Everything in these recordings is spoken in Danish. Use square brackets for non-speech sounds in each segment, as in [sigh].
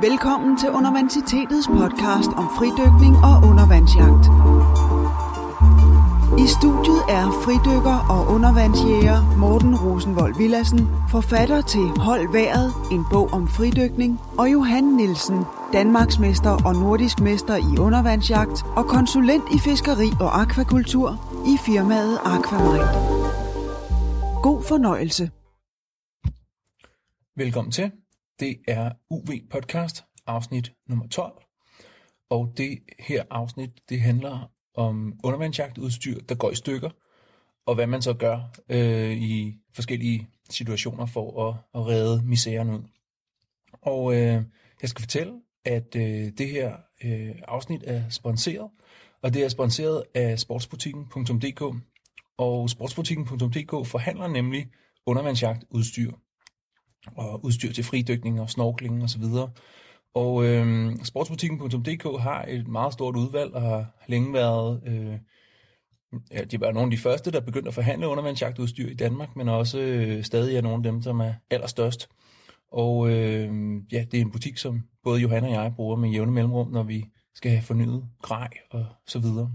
Velkommen til Undervandsitetets podcast om fridykning og undervandsjagt. I studiet er fridykker og undervandsjæger Morten Rosenvold Villassen, forfatter til Hold Været, en bog om fridykning, og Johan Nielsen, Danmarksmester og nordisk mester i undervandsjagt og konsulent i fiskeri og akvakultur i firmaet Aquamarin. God fornøjelse. Velkommen til. Det er UV Podcast, afsnit nummer 12. Og det her afsnit, det handler om undervandsjagtudstyr, der går i stykker, og hvad man så gør øh, i forskellige situationer for at, at redde misæren ud. Og øh, jeg skal fortælle, at øh, det her øh, afsnit er sponsoreret, og det er sponsoreret af sportsbutikken.dk. Og sportsbutikken.dk forhandler nemlig undervandsjagtudstyr og udstyr til fridykning og snorkling osv. Og, og øh, sportsbutikken.dk har et meget stort udvalg og har længe været... Øh, ja, de var nogle af de første, der begyndte at forhandle undervandsjagtudstyr i Danmark, men også øh, stadig er nogle af dem, som er allerstørst. Og øh, ja, det er en butik, som både Johan og jeg bruger med jævne mellemrum, når vi skal have fornyet grej og så videre.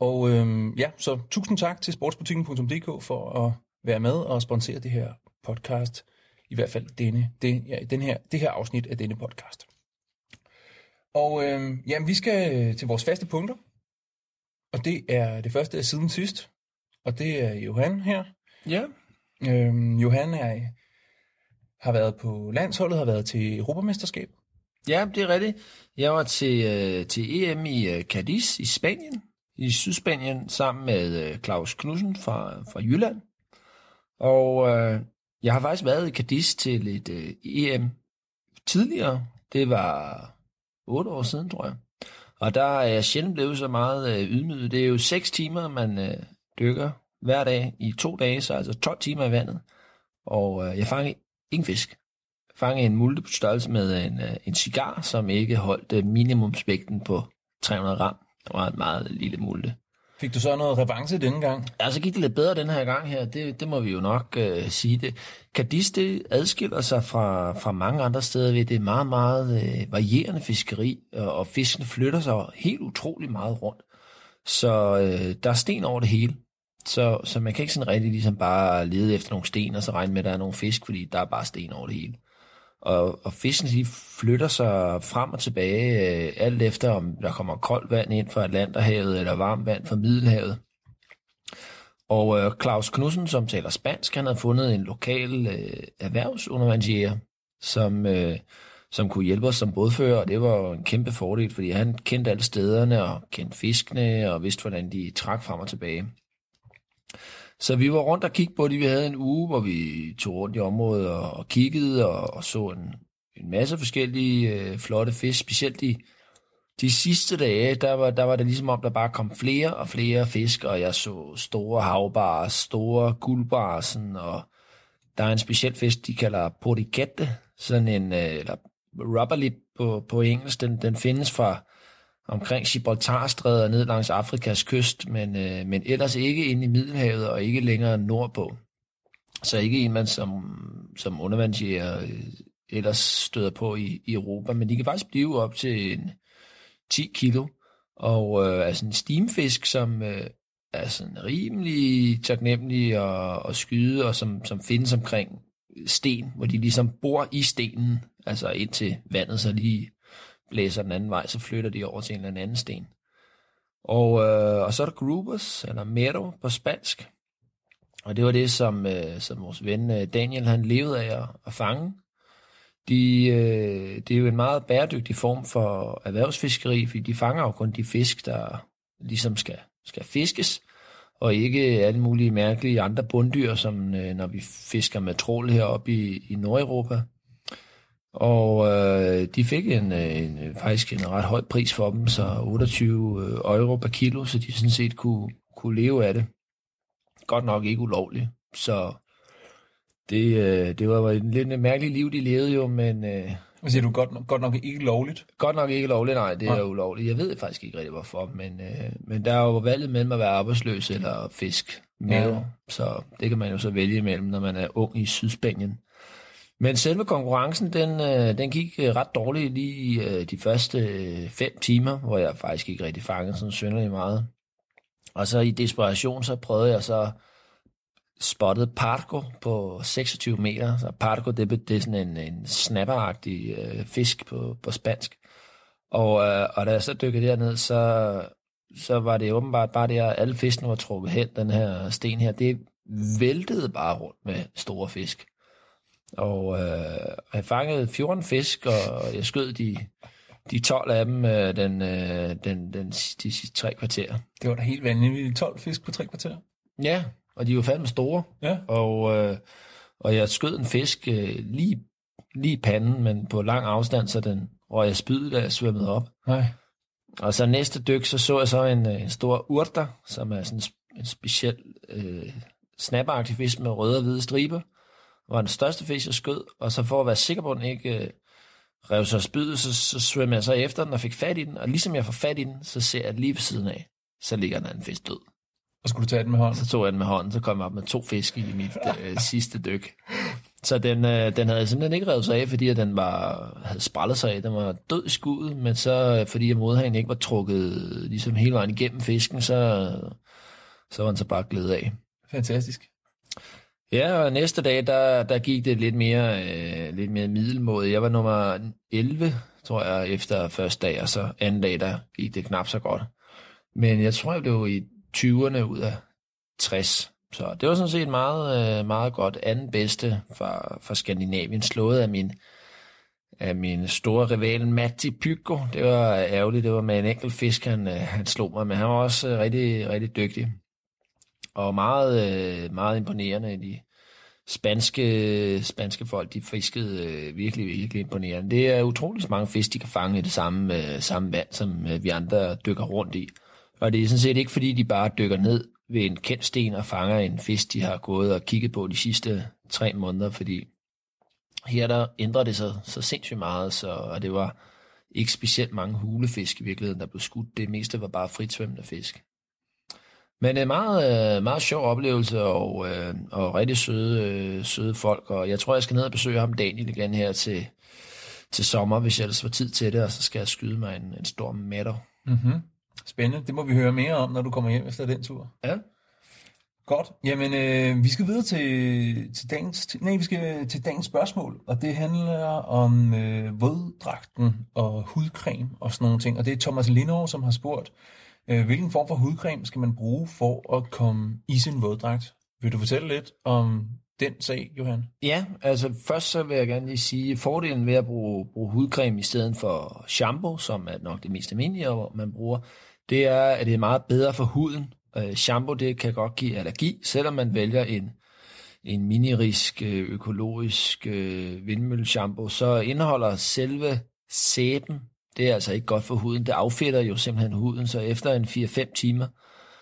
Og øh, ja, så tusind tak til sportsbutikken.dk for at være med og sponsere det her podcast i hvert fald denne, det, ja, den her, det her afsnit af denne podcast. Og øh, jamen, vi skal til vores faste punkter, og det er det første af siden sidst, og det er Johan her. Ja. Øh, Johan er, har været på landsholdet, har været til Europamesterskab. Ja, det er rigtigt. Jeg var til, øh, til EM i øh, Cadiz i Spanien, i Sydspanien, sammen med øh, Claus Knudsen fra, fra Jylland. Og øh, jeg har faktisk været i Cadiz til et øh, EM tidligere. Det var otte år siden, tror jeg. Og der er jeg sjældent blevet så meget øh, ydmyget. Det er jo seks timer, man øh, dykker hver dag i to dage, så altså 12 timer i vandet. Og øh, jeg fangede ingen fisk. Jeg fangede en multe på størrelse med en, øh, en cigar, som ikke holdt øh, minimumsvægten på 300 gram. Det var en meget lille multe. Fik du så noget revanche denne gang? Ja, så gik det lidt bedre den her gang her. Det, det må vi jo nok øh, sige det. Cadiz, det adskiller sig fra, fra mange andre steder ved, det er meget, meget øh, varierende fiskeri, og, og fiskene flytter sig helt utrolig meget rundt. Så øh, der er sten over det hele. Så, så man kan ikke sådan rigtig ligesom bare lede efter nogle sten, og så regne med, at der er nogle fisk, fordi der er bare sten over det hele. Og, og fiskene de flytter sig frem og tilbage, øh, alt efter om der kommer koldt vand ind fra Atlanterhavet, eller varmt vand fra Middelhavet. Og øh, Claus Knudsen, som taler spansk, han havde fundet en lokal øh, erhvervsundervandsjæger, som, øh, som kunne hjælpe os som bådfører, og det var en kæmpe fordel, fordi han kendte alle stederne, og kendte fiskene, og vidste, hvordan de trak frem og tilbage. Så vi var rundt og kiggede på det. Vi havde en uge, hvor vi tog rundt i området og, og kiggede og, og så en, en masse forskellige øh, flotte fisk. Specielt de, de sidste dage, der var, der var det ligesom om, der bare kom flere og flere fisk, og jeg så store havbars, store guldbarsen, og der er en speciel fisk, de kalder porigette, sådan en, øh, eller rubberlip på, på engelsk. Den, den findes fra omkring Gibraltarstrædet og ned langs Afrikas kyst, men, øh, men ellers ikke inde i Middelhavet og ikke længere nordpå. Så ikke en, man som, som undervandsjæger øh, ellers støder på i, i Europa, men de kan faktisk blive op til en 10 kilo. Og øh, altså en steamfisk, som øh, er sådan rimelig taknemmelig at, at skyde, og som, som findes omkring sten, hvor de ligesom bor i stenen, altså ind til vandet, så lige blæser den anden vej, så flytter de over til en eller anden sten. Og, øh, og så er der groupers, eller mero på spansk. Og det var det, som, øh, som vores ven øh, Daniel han levede af at, at fange. De, øh, det er jo en meget bæredygtig form for erhvervsfiskeri, fordi de fanger jo kun de fisk, der ligesom skal, skal fiskes, og ikke alle mulige mærkelige andre bunddyr, som øh, når vi fisker med trål heroppe i, i Nordeuropa. Og øh, de fik en, en, faktisk en ret høj pris for dem, så 28 øh, euro per kilo, så de sådan set kunne, kunne leve af det. Godt nok ikke ulovligt. Så det, øh, det var en lidt mærkelig liv, de levede jo, men... Øh, Hvad siger du? Godt, nok, godt nok ikke lovligt? Godt nok ikke lovligt, nej, det er ja. ulovligt. Jeg ved faktisk ikke rigtig hvorfor, men, øh, men der er jo valget mellem at være arbejdsløs eller fisk med, ja. så det kan man jo så vælge imellem, når man er ung i Sydspanien. Men selve konkurrencen, den, øh, den gik øh, ret dårligt lige øh, de første fem timer, hvor jeg faktisk ikke rigtig fangede sådan synderligt meget. Og så i desperation, så prøvede jeg så spottet Parco på 26 meter. Så Parco, det, det er sådan en, en snapperagtig øh, fisk på, på spansk. Og, øh, og da jeg så dykkede derned, så, så var det åbenbart bare det, at alle fiskene var trukket hen, den her sten her. Det væltede bare rundt med store fisk. Og øh, jeg fangede 14 fisk, og jeg skød de, de 12 af dem øh, den, øh, den, den, de sidste tre kvarter. Det var da helt vanvittigt. 12 fisk på tre kvarter. Ja, og de var fandme store. Ja. Og, øh, og jeg skød en fisk øh, lige, lige panden, men på lang afstand, så den røg jeg spydet, da jeg svømmede op. Nej. Og så næste dyk, så så jeg så en, øh, en stor urter, som er sådan en speciel øh, snapperagtig fisk med røde og hvide striber. Var den største fisk, jeg skød, og så for at være sikker på, at den ikke øh, rev sig spydet, så, så svømmede jeg så efter den og fik fat i den, og ligesom jeg får fat i den, så ser jeg at lige ved siden af, så ligger den anden fisk død. Og skulle du tage den med hånden? Så tog jeg den med hånden, så kom jeg op med to fisk i mit øh, [laughs] sidste dyk. Så den, øh, den havde simpelthen ikke revet sig af, fordi den var, havde sprællet sig af. Den var død i skuddet, men så øh, fordi at modhagen ikke var trukket ligesom hele vejen igennem fisken, så, så var den så bare glædet af. Fantastisk. Ja, og næste dag, der, der gik det lidt mere, øh, lidt mere middelmåde. Jeg var nummer 11, tror jeg, efter første dag, og så anden dag, der gik det knap så godt. Men jeg tror, jeg blev i 20'erne ud af 60. Så det var sådan set meget, øh, meget godt. Anden bedste fra, fra Skandinavien, slået af min, af min store rival Matti Pyko. Det var ærgerligt, det var med en enkelt fisk, han, øh, han slog mig, men han var også øh, rigtig, rigtig dygtig. Og meget, øh, meget imponerende. De spanske, spanske folk, de fiskede øh, virkelig, virkelig imponerende. Det er utroligt mange fisk, de kan fange i det samme, øh, samme vand, som vi andre dykker rundt i. Og det er sådan set ikke, fordi de bare dykker ned ved en kendt sten og fanger en fisk, de har gået og kigget på de sidste tre måneder, fordi her der ændrer det sig så sindssygt meget, så, og det var ikke specielt mange hulefisk i virkeligheden, der blev skudt. Det meste var bare fritsvømmende fisk. Men en meget, øh, meget sjov oplevelse, og, øh, og rigtig søde, øh, søde folk, og jeg tror, jeg skal ned og besøge ham Daniel igen her til, til sommer, hvis jeg ellers får tid til det, og så skal jeg skyde mig en, en stor mætter. Mm-hmm. Spændende. Det må vi høre mere om, når du kommer hjem efter den tur. Ja. Godt. Jamen, øh, vi skal videre til, til, dagens, nej, vi skal til dagens spørgsmål, og det handler om øh, våddragten og hudcreme og sådan nogle ting. Og det er Thomas Lindov, som har spurgt, øh, Øh, hvilken form for hudcreme skal man bruge for at komme i sin våddragt? Vil du fortælle lidt om den sag, Johan? Ja, altså først så vil jeg gerne lige sige, fordelen ved at bruge, bruge hudcreme i stedet for shampoo, som er nok det mest almindelige, man bruger, det er, at det er meget bedre for huden. Øh, shampoo, det kan godt give allergi, selvom man vælger en, en minirisk øh, økologisk øh, vindmølleshampoo, så indeholder selve sæben, det er altså ikke godt for huden. Det affætter jo simpelthen huden, så efter en 4-5 timer,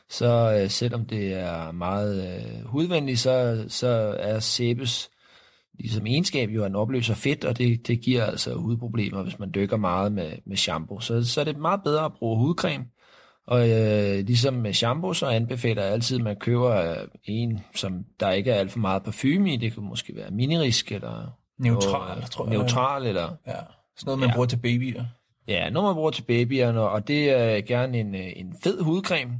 så øh, selvom det er meget øh, hudvenligt, så, så er sæbes ligesom egenskab jo, at den opløser fedt, og det, det giver altså hudproblemer, hvis man dykker meget med, med shampoo. Så, så er det meget bedre at bruge hudcreme, og øh, ligesom med shampoo, så anbefaler jeg altid, at man køber øh, en, som der ikke er alt for meget parfume i. Det kan måske være minirisk eller... Neutral, og, tror jeg. Neutral, eller... Ja, sådan noget, man ja. bruger til babyer. Ja, noget man bruger til babyerne, og det er gerne en, øh, en fed hudcreme.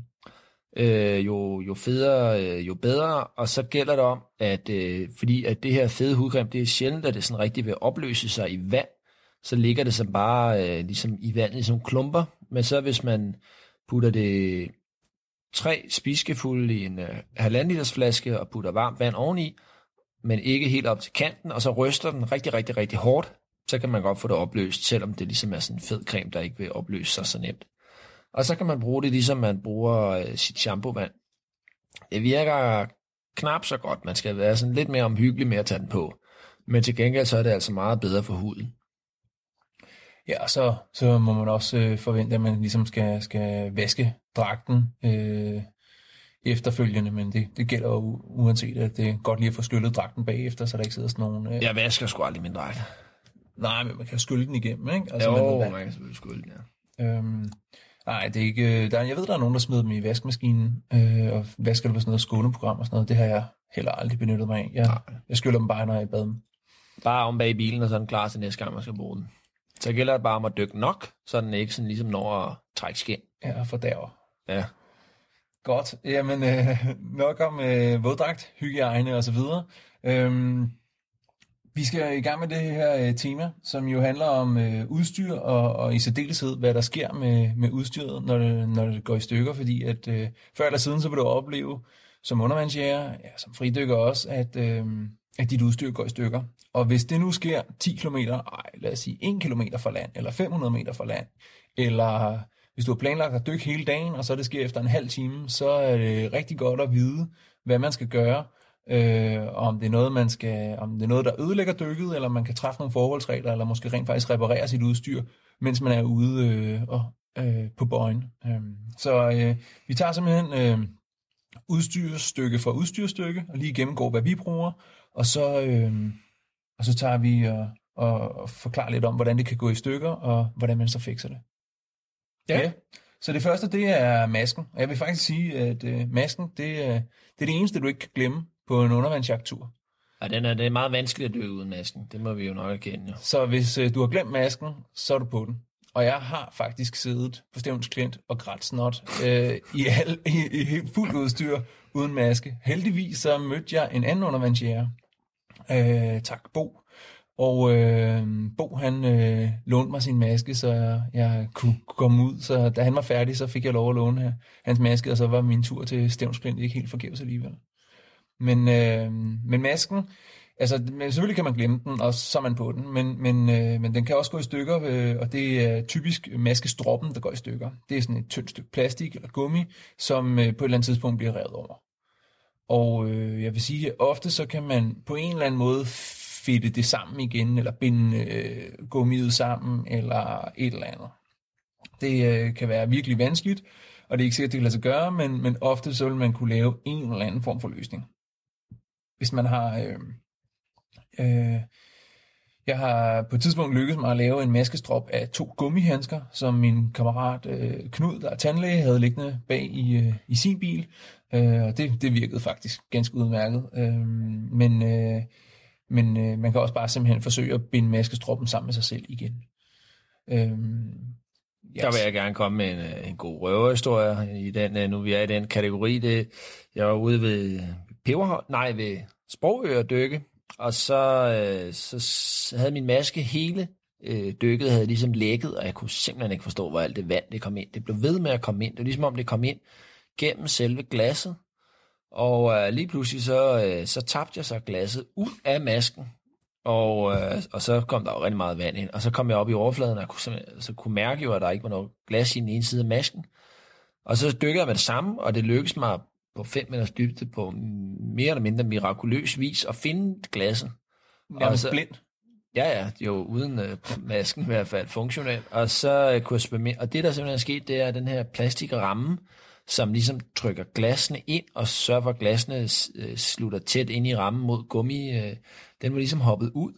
Øh, jo, jo federe, øh, jo bedre. Og så gælder det om, at øh, fordi at det her fede hudcreme, det er sjældent, at det sådan rigtig vil opløse sig i vand. Så ligger det som bare øh, ligesom i vandet i sådan klumper. Men så hvis man putter det tre spiskefulde i en uh, halvanden liters flaske og putter varmt vand oveni, men ikke helt op til kanten, og så ryster den rigtig, rigtig, rigtig hårdt, så kan man godt få det opløst, selvom det ligesom er sådan en fed creme, der ikke vil opløse sig så nemt. Og så kan man bruge det, ligesom man bruger uh, sit shampoo-vand. Det virker knap så godt. Man skal være sådan lidt mere omhyggelig med at tage den på. Men til gengæld så er det altså meget bedre for huden. Ja, og så, så må man også øh, forvente, at man ligesom skal, skal vaske dragten øh, efterfølgende, men det, det gælder jo uanset, at det er godt lige at få skyllet dragten bagefter, så der ikke sidder sådan nogle... Øh... Jeg vasker sgu aldrig min dragt. Nej, men man kan skylle den igennem, ikke? Altså, jo, man, man kan selvfølgelig skylle den, ja. Øhm, nej, det er ikke... Der, jeg ved, der er nogen, der smider dem i vaskemaskinen, øh, og vasker det på sådan noget skåneprogram og sådan noget. Det har jeg heller aldrig benyttet mig af. Jeg, jeg skyller dem bare, når jeg er i baden. Bare om bag i bilen, og så er den klar til næste gang, man skal bruge den. Så gælder det bare om at dykke nok, så den ikke sådan ligesom når at trække skin. Ja, for derovre. Ja. Godt. Jamen, øh, nok om øh, våddragt, hygiejne og så videre. Øhm, vi skal i gang med det her øh, tema, som jo handler om øh, udstyr, og, og i særdeleshed, hvad der sker med, med udstyret, når det, når det går i stykker, fordi at øh, før eller siden, så vil du opleve, som undervandsjæger, ja, som fridykker også, at, øh, at dit udstyr går i stykker. Og hvis det nu sker 10 km, ej, lad os sige 1 km fra land, eller 500 meter fra land, eller hvis du har planlagt at dykke hele dagen, og så det sker efter en halv time, så er det rigtig godt at vide, hvad man skal gøre, øh, om det er noget, man skal, om det er noget, der ødelægger dykket, eller man kan træffe nogle forholdsregler, eller måske rent faktisk reparere sit udstyr, mens man er ude øh, og, øh, på bøjen. Øh, så øh, vi tager simpelthen øh, udstyrstykke for udstyrstykke, og lige gennemgår, hvad vi bruger, og så, øh, og så tager vi og, og, og forklarer lidt om, hvordan det kan gå i stykker, og hvordan man så fikser det. Ja. ja. Så det første, det er masken. Og jeg vil faktisk sige, at øh, masken, det, øh, det er det eneste, du ikke kan glemme på en undervandsjagttur. Ja, den er, det er meget vanskeligt at dykke uden masken. Det må vi jo nok erkende. Jo. Så hvis øh, du har glemt masken, så er du på den. Og jeg har faktisk siddet på Stævns Klint og grædt snot øh, i, al, i, i helt fuld udstyr uden maske. Heldigvis så mødte jeg en anden undervandsjæger. Øh, tak, Bo. Og øh, Bo han øh, lånte mig sin maske, så jeg, jeg kunne komme ud. Så da han var færdig, så fik jeg lov at låne her, hans maske, og så var min tur til Stævns Klint ikke helt forgæves alligevel. Men, øh, men masken, altså selvfølgelig kan man glemme den, og så er man på den, men, men, øh, men den kan også gå i stykker, øh, og det er typisk maskestroppen, der går i stykker. Det er sådan et tyndt stykke plastik eller gummi, som øh, på et eller andet tidspunkt bliver revet over. Og øh, jeg vil sige, at ofte så kan man på en eller anden måde fedte det sammen igen, eller binde øh, gummiet sammen, eller et eller andet. Det øh, kan være virkelig vanskeligt, og det er ikke sikkert, det kan lade sig gøre, men, men ofte så vil man kunne lave en eller anden form for løsning hvis man har... Øh, øh, jeg har på et tidspunkt lykkedes mig at lave en maskestrop af to gummihandsker, som min kammerat øh, Knud, der er tandlæge, havde liggende bag i, øh, i sin bil. Øh, og det, det virkede faktisk ganske udmærket. Øh, men øh, men øh, man kan også bare simpelthen forsøge at binde maskestroppen sammen med sig selv igen. Øh, yes. Der vil jeg gerne komme med en, øh, en god røverhistorie i den, øh, nu vi er i den kategori. Det, jeg var ude ved peber, nej, ved Sprogø dykke, og så, øh, så havde min maske hele øh, dykket havde ligesom lækket, og jeg kunne simpelthen ikke forstå, hvor alt det vand det kom ind. Det blev ved med at komme ind. Det var ligesom om det kom ind gennem selve glasset, og øh, lige pludselig så, øh, så tabte jeg så glasset ud af masken, og, øh, og så kom der jo rigtig meget vand ind, og så kom jeg op i overfladen, og kunne, så altså, kunne mærke jo, at der ikke var noget glas i den ene side af masken. Og så dykkede jeg med det samme, og det lykkedes mig på 5 meters dybde på mere eller mindre mirakuløs vis at finde glasset. Så, blind? Ja, ja, jo uden uh, masken i hvert fald funktionelt. Og så uh, kunne jeg. Og det, der simpelthen er sket, det er den her plastikramme, som ligesom trykker glasene ind, og sørger for, at glasene uh, slutter tæt ind i rammen mod gummi. Uh, den var ligesom hoppet ud.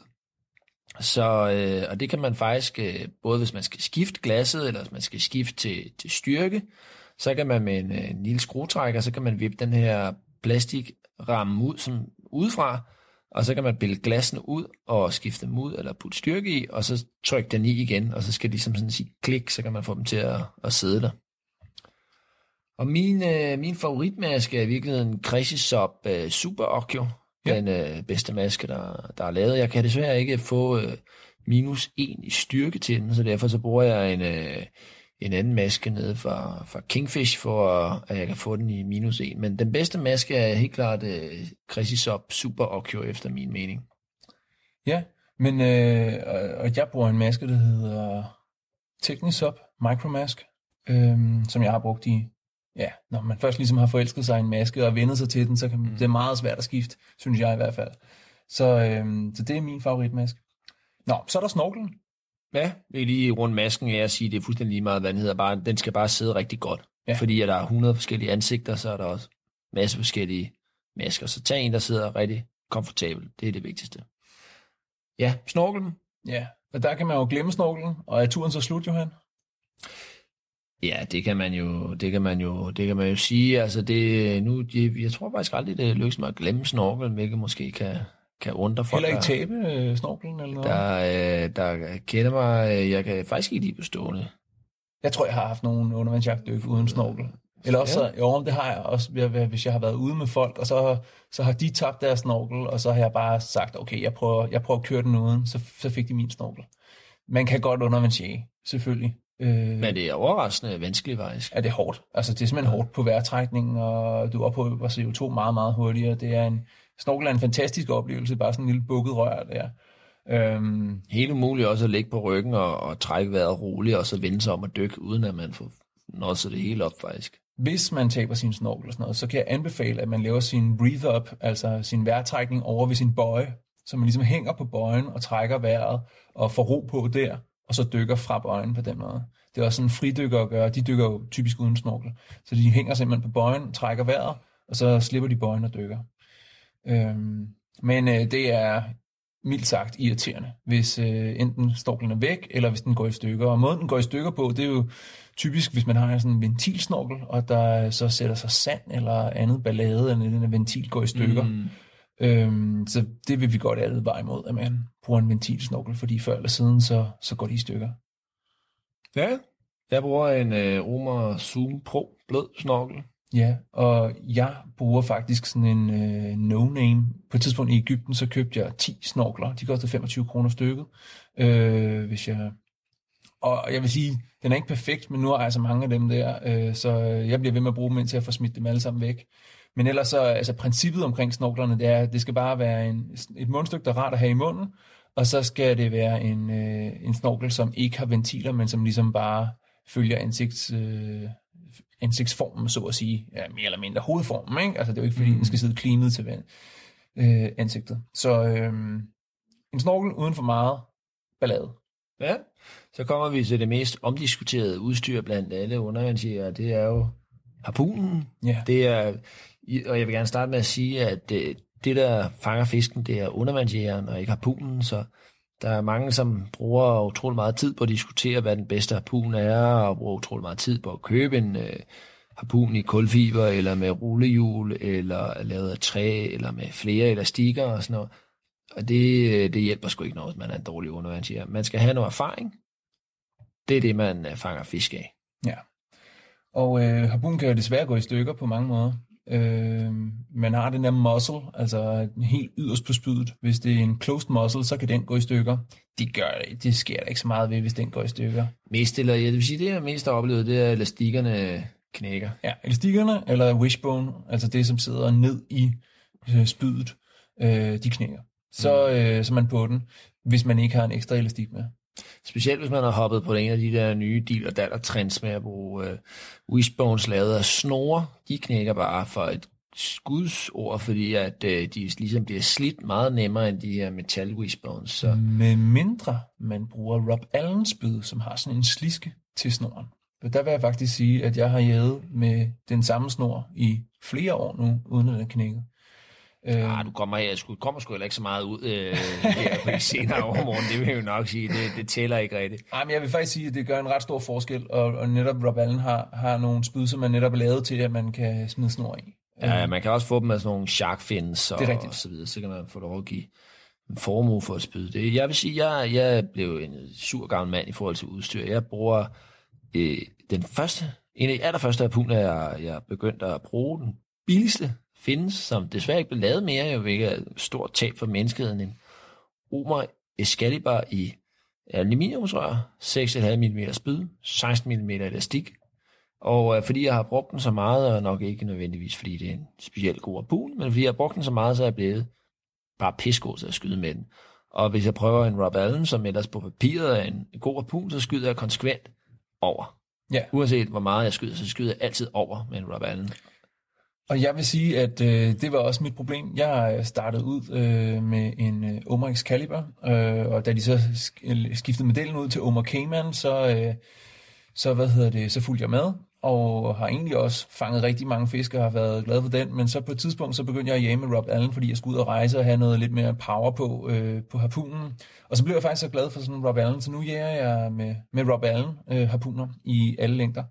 Så, uh, og det kan man faktisk, uh, både hvis man skal skifte glasset, eller hvis man skal skifte til, til styrke, så kan man med en, en lille skruetrækker, så kan man vippe den her plastikramme ud som udefra, og så kan man bille glassene ud og skifte dem ud, eller putte styrke i, og så trykke den i igen, og så skal de ligesom sådan sige klik, så kan man få dem til at, at sidde der. Og min, øh, min favoritmaske er i virkeligheden Crisisop øh, Super Occhio, ja. den øh, bedste maske, der, der er lavet. Jeg kan desværre ikke få øh, minus 1 i styrke til den, så derfor så bruger jeg en, øh, en anden maske nede fra, fra Kingfish, for at jeg kan få den i minus 1. Men den bedste maske er helt klart uh, Crisisop Super Occhio, efter min mening. Ja, men øh, og jeg bruger en maske, der hedder Technisop Micromask, øh, som jeg har brugt i, ja, når man først ligesom har forelsket sig i en maske og vendet sig til den, så kan man, mm. det er meget svært at skifte, synes jeg i hvert fald. Så, øh, så det er min favoritmaske. Nå, så er der snorkelen. Ja, vil lige rundt masken af at sige, at det er fuldstændig lige meget, hvad den hedder. Bare, den skal bare sidde rigtig godt. Ja. Fordi at der er 100 forskellige ansigter, så er der også masse forskellige masker. Så tag en, der sidder rigtig komfortabel. Det er det vigtigste. Ja, snorkelen. Ja, og der kan man jo glemme snorkelen, og er turen så slut, Johan? Ja, det kan man jo, det kan man jo, det kan man jo sige. Altså det, nu, jeg tror faktisk aldrig, det lykkes mig at glemme snorkelen, hvilket måske kan, kan undre folk. Heller ikke tabe øh, snorkelen eller noget? Der, øh, der kender mig, øh, jeg kan faktisk ikke lide på stående. Jeg tror, jeg har haft nogle undervandsjagtdyk uden snorkel. Eller også, ja. jo, det har jeg også, hvis jeg har været ude med folk, og så, så har de tabt deres snorkel, og så har jeg bare sagt, okay, jeg prøver, jeg prøver at køre den uden, så, så fik de min snorkel. Man kan godt undervandsjage, selvfølgelig. Øh, Men det er overraskende vanskeligt faktisk. Ja, det er hårdt. Altså, det er simpelthen hårdt på vejrtrækningen, og du ophøber CO2 meget, meget hurtigere. Det er en, snorkel er en fantastisk oplevelse, bare sådan en lille bukket rør der. Øhm, Helt umuligt også at ligge på ryggen og, og trække vejret roligt, og så vende sig om at dykke, uden at man får nosset det hele op faktisk. Hvis man taber sin snorkel og sådan noget, så kan jeg anbefale, at man laver sin breathe up, altså sin vejrtrækning over ved sin bøje, så man ligesom hænger på bøjen og trækker vejret og får ro på der, og så dykker fra bøjen på den måde. Det er også sådan fridykker at gøre. De dykker jo typisk uden snorkel. Så de hænger simpelthen på bøjen, trækker vejret, og så slipper de bøjen og dykker. Øhm, men øh, det er mildt sagt irriterende, hvis øh, enten snorkelen er væk, eller hvis den går i stykker. Og måden den går i stykker på, det er jo typisk, hvis man har sådan en ventilsnorkel, og der så sætter sig sand eller andet ballade, eller den ventil går i stykker. Mm. Øhm, så det vil vi godt alle veje imod, at man bruger en ventilsnorkel, fordi før eller siden, så, så går de i stykker. Ja, jeg bruger en øh, Romer Zoom Pro blød snorkel. Ja, og jeg bruger faktisk sådan en øh, no-name. På et tidspunkt i Ægypten, så købte jeg 10 snorkler. De kostede 25 kroner stykket. Øh, hvis jeg... Og jeg vil sige, den er ikke perfekt, men nu har jeg så mange af dem der, øh, så jeg bliver ved med at bruge dem indtil jeg får smidt dem alle sammen væk. Men ellers så, altså princippet omkring snorklerne, det er, at det skal bare være en, et mundstykke, der er rart at have i munden, og så skal det være en, øh, en snorkel, som ikke har ventiler, men som ligesom bare følger ansigts, øh, ansigtsformen, så at sige, ja, mere eller mindre hovedformen, ikke? Altså det er jo ikke fordi, mm. den skal sidde cleanet til øh, ansigtet. Så øh, en snorkel uden for meget ballade. Ja, så kommer vi til det mest omdiskuterede udstyr blandt alle undervandsjæger, det er jo harpunen. Ja. Det er, og jeg vil gerne starte med at sige, at det, det der fanger fisken, det er undervandsjægeren og ikke harpunen, så der er mange, som bruger utrolig meget tid på at diskutere, hvad den bedste harpun er, og bruger utrolig meget tid på at købe en øh, harpun i kulfiber, eller med rullehjul, eller lavet af træ, eller med flere elastikker og sådan noget. Og det, øh, det hjælper sgu ikke noget, hvis man er en dårlig undervandsjæger. Man skal have noget erfaring. Det er det, man øh, fanger fisk af. Ja. Og øh, harpun kan jo desværre gå i stykker på mange måder. Øh, man har den der muscle, altså helt yderst på spydet. Hvis det er en closed muscle, så kan den gå i stykker. Det, gør, det sker der ikke så meget ved, hvis den går i stykker. Mest, eller jeg vil sige, det jeg mest har oplevet, det er, at elastikkerne knækker. Ja, elastikkerne, eller wishbone, altså det, som sidder ned i øh, spydet, øh, de knækker. Så, mm. øh, så man på den, hvis man ikke har en ekstra elastik med. Specielt hvis man har hoppet på en af de der nye deal og datter trends med at bruge øh, wishbones lavet af snore. De knækker bare for et skudsord, fordi at øh, de ligesom bliver slidt meget nemmere end de her metal wishbones. Så. Med mindre man bruger Rob Allen spyd, som har sådan en sliske til snoren. Og der vil jeg faktisk sige, at jeg har jæget med den samme snor i flere år nu, uden at den knækker. Øh, ah, du kommer, jeg sgu, kommer sgu heller ikke så meget ud øh, her på de senere overmorgen, det vil jeg jo nok sige. Det, det tæller ikke rigtigt. Nej, men jeg vil faktisk sige, at det gør en ret stor forskel, og, og netop Rob Allen har, har nogle spyd, som man netop er lavet til, at man kan smide snor i. Ja, ja, man kan også få dem med sådan nogle shark fins og, og så videre, så kan man få lov at give en formue for at spyde det. Jeg vil sige, jeg, jeg blev en sur gammel mand i forhold til udstyr. Jeg bruger øh, den første, en af de allerførste harpuner, jeg, jeg begyndte at bruge, den billigste findes, som desværre ikke blev lavet mere, jo hvilket er et stort tab for menneskeheden, en Omer Excalibur i aluminiumsrør, 6,5 mm spyd, 16 mm elastik, og øh, fordi jeg har brugt den så meget, og nok ikke nødvendigvis fordi det er en specielt god harpun, men fordi jeg har brugt den så meget, så er jeg blevet bare pissegod til at skyde med den. Og hvis jeg prøver en Rob Allen, som ellers på papiret er en god harpun, så skyder jeg konsekvent over. Ja. Uanset hvor meget jeg skyder, så skyder jeg altid over med en Rob Allen. Og jeg vil sige, at øh, det var også mit problem. Jeg øh, startede ud øh, med en øh, Omar Excalibur, øh, og da de så øh, skiftede modellen ud til Omar Cayman, så, øh, så, hvad hedder det, så fulgte jeg med, og har egentlig også fanget rigtig mange fisk og har været glad for den, men så på et tidspunkt, så begyndte jeg at jage med Rob Allen, fordi jeg skulle ud og rejse og have noget lidt mere power på, øh, på harpunen. Og så blev jeg faktisk så glad for sådan Rob Allen, så nu jager jeg med, med Rob Allen øh, harpuner i alle længder.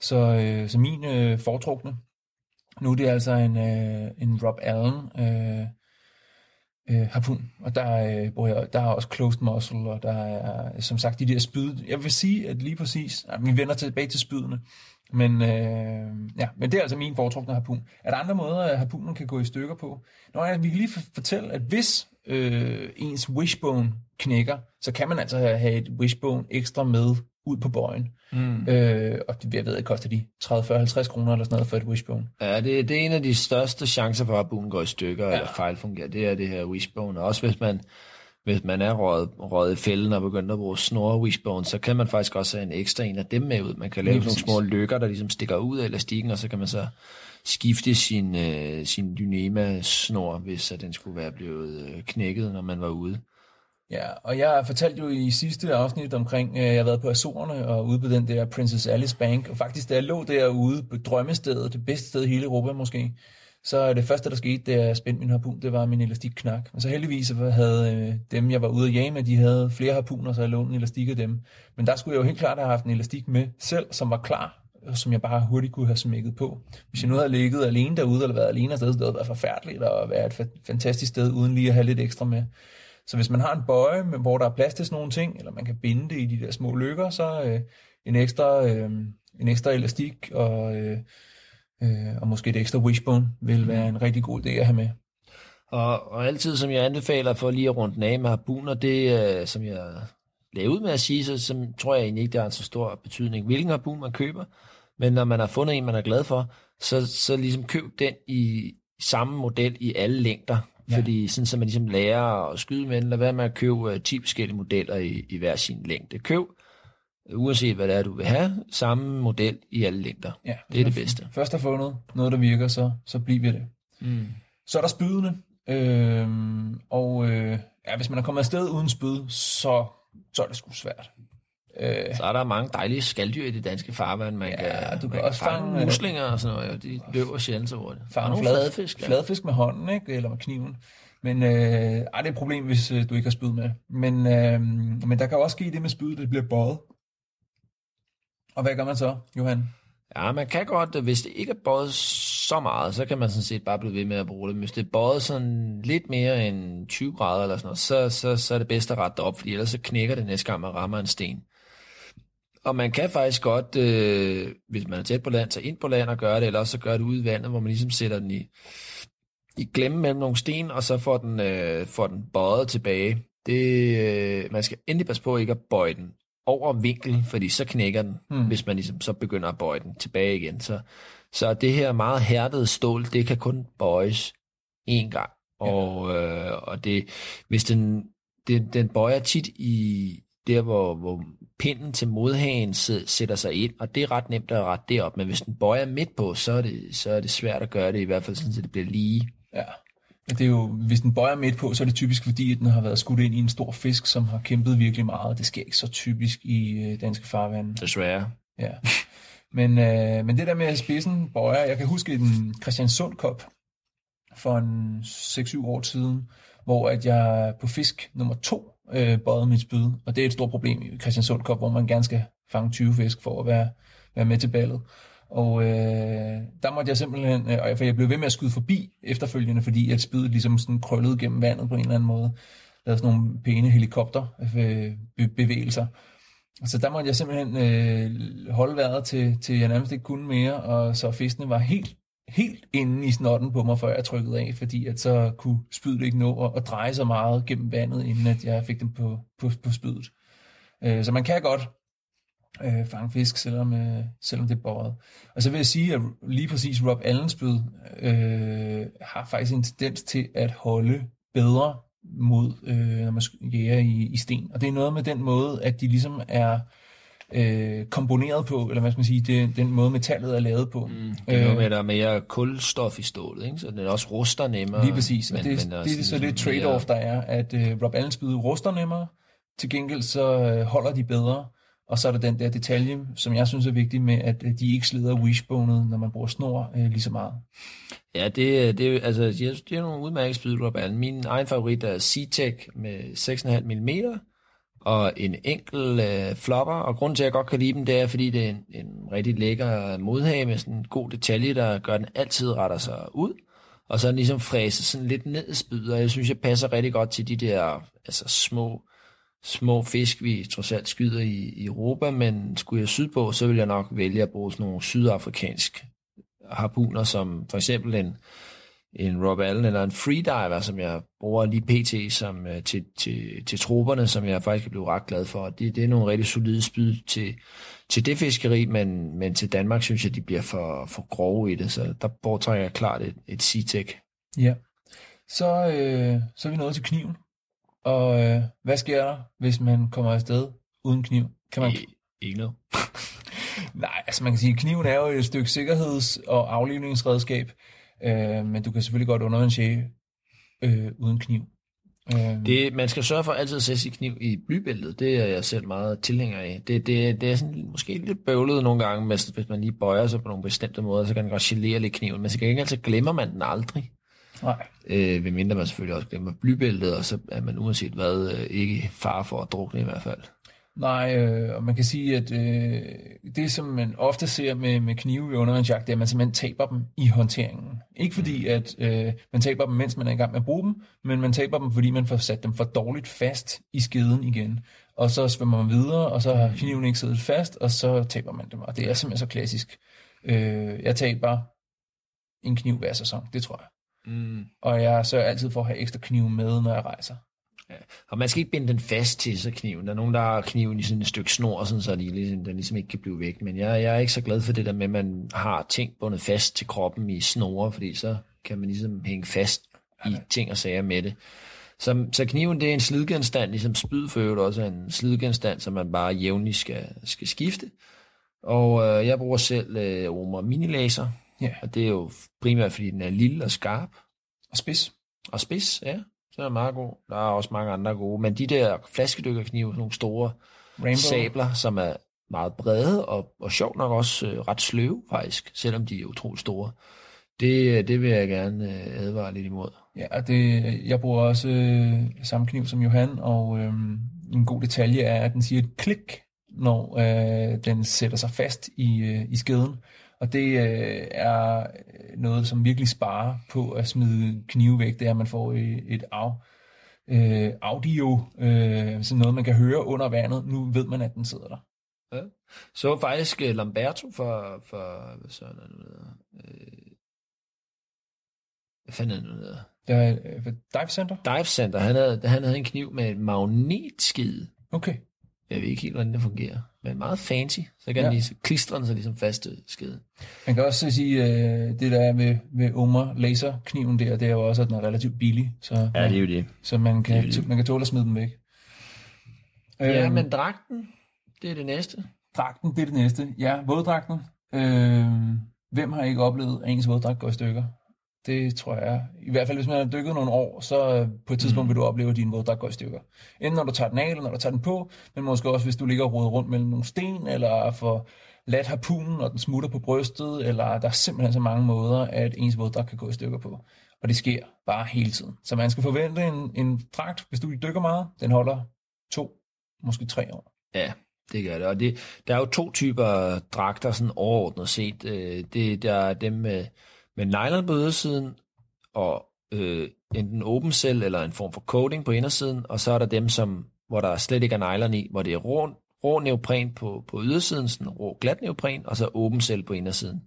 Så, øh, så min øh, foretrukne nu er det altså en, øh, en Rob Allen øh, øh, harpun. Og der, øh, bruger jeg, der er også closed muscle, og der er som sagt de der spyd. Jeg vil sige, at lige præcis, at vi vender tilbage til spydene, men, øh, ja, men det er altså min foretrukne harpun. Er der andre måder, at harpunen kan gå i stykker på? Nå ja, vi kan lige fortælle, at hvis øh, ens wishbone knækker, så kan man altså have et wishbone ekstra med ud på bøjen. Mm. Øh, og det, jeg ved, det koster de 30, 40, 50 kroner eller sådan noget for et wishbone. Ja, det, det er en af de største chancer for, at harpunen går i stykker ja. eller fejlfungerer. Det er det her wishbone. Og også hvis man, hvis man er røget, røget i fælden og begyndt at bruge snore wishbone, så kan man faktisk også have en ekstra en af dem med ud. Man kan lave nogle små lykker, der ligesom stikker ud af elastikken, og så kan man så skifte sin, øh, sin dynema-snor, hvis at den skulle være blevet øh, knækket, når man var ude. Ja, og jeg fortalte jo i sidste afsnit omkring, øh, jeg har været på Azorerne og ude på den der Princess Alice Bank, og faktisk da jeg lå derude på drømmestedet, det bedste sted i hele Europa måske, så det første, der skete, da jeg spændte min harpun, det var min elastikknak. Men så heldigvis havde øh, dem, jeg var ude at jage med, de havde flere harpuner, så jeg lånte en elastik af dem. Men der skulle jeg jo helt klart have haft en elastik med selv, som var klar, som jeg bare hurtigt kunne have smækket på. Hvis jeg nu havde ligget alene derude, eller været alene afsted, så det havde været forfærdeligt at være et fantastisk sted, uden lige at have lidt ekstra med. Så hvis man har en bøje, hvor der er plads til sådan nogle ting, eller man kan binde det i de der små lykker, så øh, en, ekstra, øh, en ekstra elastik og, øh, øh, og måske et ekstra wishbone vil være en rigtig god idé at have med. Og, og altid, som jeg anbefaler for lige at runde den af med harpuner, det øh, som jeg lagde ud med at sige, så så tror jeg egentlig ikke, der er en så stor betydning, hvilken harpun man køber. Men når man har fundet en, man er glad for, så, så ligesom køb den i samme model i alle længder. Ja. Fordi sådan, så man ligesom lærer at skyde med den, lad være med at købe 10 øh, forskellige modeller i, i hver sin længde. Køb, uanset hvad det er, du vil have, samme model i alle længder. Ja, det er det bedste. Først har fundet noget, der virker, så, så bliver vi det. Mm. Så er der spydene. Øhm, og øh, ja, hvis man er kommet afsted uden spyd, så, så er det sgu svært. Øh, så er der mange dejlige skalddyr i det danske farvand. Man ja, kan, du kan også fange, fange muslinger og sådan noget. De løber sjældent så hurtigt. Fange flad, fladfisk. Ja. Fladfisk med hånden, ikke? eller med kniven. Men øh, ej, det er et problem, hvis øh, du ikke har spyd med. Men, øh, men der kan også ske det med spyd, det bliver bøjet. Og hvad gør man så, Johan? Ja, man kan godt, hvis det ikke er bøjet så meget, så kan man sådan set bare blive ved med at bruge det. Men hvis det er bøjet sådan lidt mere end 20 grader eller sådan noget, så, så, så er det bedst at rette det op, fordi ellers så knækker det næste gang, man rammer en sten. Og man kan faktisk godt, øh, hvis man er tæt på land, tage ind på land og gøre det, eller også så gøre det ude i vandet, hvor man ligesom sætter den i, i glemme mellem nogle sten, og så får den, øh, får den bøjet tilbage. Det, øh, man skal endelig passe på ikke at bøje den over vinkel, fordi så knækker den, hmm. hvis man ligesom så begynder at bøje den tilbage igen. Så, så det her meget hærdede stål, det kan kun bøjes én gang. Og, ja. øh, og det, hvis den, den, den bøjer tit i der, hvor, hvor pinden til modhagen sætter sig ind, og det er ret nemt at rette det op, men hvis den bøjer midt på, så er det, så er det svært at gøre det, i hvert fald sådan, at det bliver lige. Ja. Det er jo, hvis den bøjer midt på, så er det typisk fordi, at den har været skudt ind i en stor fisk, som har kæmpet virkelig meget. Det sker ikke så typisk i øh, danske farvande. Desværre. Ja. Men, øh, men det der med spidsen bøjer, jeg kan huske den Christiansund Cup for en 6-7 år siden, hvor at jeg på fisk nummer to øh, bøjet mit spyd, og det er et stort problem i Christiansund Cup, hvor man gerne skal fange 20 fisk for at være, være med til ballet. Og øh, der måtte jeg simpelthen, øh, for jeg blev ved med at skyde forbi efterfølgende, fordi at spydet ligesom sådan krøllede gennem vandet på en eller anden måde. Lavede sådan nogle pæne helikopterbevægelser. Øh, så der måtte jeg simpelthen øh, holde vejret til, til jeg nærmest ikke kunne mere, og så fiskene var helt helt inde i snotten på mig, før jeg trykkede af, fordi at så kunne spydet ikke nå at, at dreje så meget gennem vandet, inden at jeg fik dem på, på, på spydet. Øh, så man kan godt øh, fange fisk, selvom, øh, selvom det er båret. Og så vil jeg sige, at lige præcis Rob Allens spyd øh, har faktisk en tendens til at holde bedre mod, øh, når man jæger i, i sten. Og det er noget med den måde, at de ligesom er øh, komponeret på, eller hvad skal man sige, det, den måde metallet er lavet på. Mm, det er noget med, at der er mere kulstof i stålet, ikke? så den også ruster nemmere. Lige præcis, men, det, men det, det er så det ligesom trade-off, der er, at øh, Rob Allen spyd ruster nemmere, til gengæld så øh, holder de bedre, og så er der den der detalje, som jeg synes er vigtig med, at øh, de ikke slider wishbonet, når man bruger snor øh, lige så meget. Ja, det, det, altså, det er nogle udmærket spyd, Rob Allen. Min egen favorit er C-Tech med 6,5 mm, og en enkel øh, flopper, og grunden til, at jeg godt kan lide dem, det er, fordi det er en, en rigtig lækker modhage med sådan en god detalje, der gør, at den altid retter sig ud. og så ligesom fræset sådan lidt ned i spydet, og jeg synes, jeg passer rigtig godt til de der altså små, små fisk, vi trods alt skyder i, i Europa, men skulle jeg sydpå, så vil jeg nok vælge at bruge sådan nogle sydafrikansk harpuner, som for eksempel en, en Rob Allen eller en freediver, som jeg bruger lige pt. Som, uh, til, til, til troberne, som jeg faktisk er blevet ret glad for. Det, det er nogle rigtig solide spyd til, til det fiskeri, men, men til Danmark synes jeg, de bliver for, for grove i det, så der foretrækker jeg klart et, et C-Tech. Ja. Så, øh, så er vi nået til kniven. Og øh, hvad sker der, hvis man kommer afsted uden kniv? Kan man... I, ikke noget. [laughs] Nej, altså man kan sige, at kniven er jo et stykke sikkerheds- og aflivningsredskab, øh, men du kan selvfølgelig godt undervandsjage øh, uden kniv. Øh, Det, man skal sørge for altid at sætte sit kniv i blybæltet. Det er jeg selv meget tilhænger af. Det, det, det er sådan, måske lidt bøvlet nogle gange, hvis, hvis man lige bøjer sig på nogle bestemte måder, så kan den godt gelere lidt kniven. Men så kan ikke altid glemmer man den aldrig. nej. Øh, ved mindre man selvfølgelig også glemmer blybæltet, og så er man uanset hvad øh, ikke far for at drukne i hvert fald. Nej, øh, og man kan sige, at øh, det, som man ofte ser med, med knive i undervandsjagt, det er, at man simpelthen taber dem i håndteringen. Ikke fordi, at øh, man taber dem, mens man er i gang med at bruge dem, men man taber dem, fordi man får sat dem for dårligt fast i skeden igen. Og så svømmer man videre, og så har kniven ikke siddet fast, og så taber man dem. Og det er simpelthen så klassisk. Øh, jeg taber en kniv hver sæson, det tror jeg. Mm. Og jeg sørger altid for at have ekstra kniv med, når jeg rejser. Og man skal ikke binde den fast til sig kniven. Der er nogen, der har kniven i sådan et stykke snor, sådan, så de ligesom, den ligesom ikke kan blive væk. Men jeg, jeg er ikke så glad for det der med, at man har ting bundet fast til kroppen i snore, fordi så kan man ligesom hænge fast i ting og sager med det. Så, så kniven det er en slidgenstand, ligesom spyd for øvrigt også er en slidgenstand, som man bare jævnligt skal, skal skifte. Og øh, jeg bruger selv øh, Omar Minilaser, Ja. og det er jo primært, fordi den er lille og skarp. Og spids. Og spids, ja. Så er den meget god. Der er også mange andre gode. Men de der flaskedykkerknive, nogle store Rainbow. sabler, som er meget brede og, og sjovt nok også øh, ret sløve faktisk, selvom de er utroligt store. Det, øh, det vil jeg gerne øh, advare lidt imod. Ja, og det, jeg bruger også øh, samme kniv som Johan, og øh, en god detalje er, at den siger et klik, når øh, den sætter sig fast i, øh, i skeden. Og det øh, er noget, som virkelig sparer på at smide knive væk, det er, at man får et, et af, øh, audio, øh, sådan noget, man kan høre under vandet. Nu ved man, at den sidder der. Så faktisk øh, Lamberto for, for hvad så er det nu hedder? Øh, hvad fanden er det nu hedder? Der er øh, Dive Center? Dive Center, han havde, han havde en kniv med et magnetskid. Okay. Jeg ved ikke helt, hvordan det fungerer, men meget fancy. Så kan ja. Lige klistre den sig ligesom fast skede. Man kan også sige, øh, det der er ved, ved Omar laserkniven der, det er jo også, at den er relativt billig, så, Ja, det er jo det. så man, det kan, jo det. man kan tåle at smide dem væk. Ja, Øhm, men dragten, det er det næste. Dragten, det er det næste. Ja, våddragten. Øh, hvem har ikke oplevet, at ens våddragt går i stykker? Det tror jeg. I hvert fald, hvis man har dykket nogle år, så øh, på et tidspunkt Mm. vil du opleve, at din våddragt går i stykker. Enten når du tager den af, eller når du tager den på, men måske også, hvis du ligger og rundt mellem nogle sten, eller får lat harpunen, og den smutter på brystet, eller der er simpelthen så mange måder, at ens våddragt kan gå i stykker på. Og det sker bare hele tiden. Så man skal forvente en, en dragt, hvis du dykker meget, den holder to, måske tre år. Ja, det gør det. Og det, der er jo to typer dragter, sådan overordnet set. Øh, Det, der er dem med, med nylon på ydersiden, og øh, enten open cell eller en form for coating på indersiden, og så er der dem, som, hvor der slet ikke er nylon i, hvor det er rå, rå neopren på, på ydersiden, sådan rå glat neopren, og så open cell på indersiden.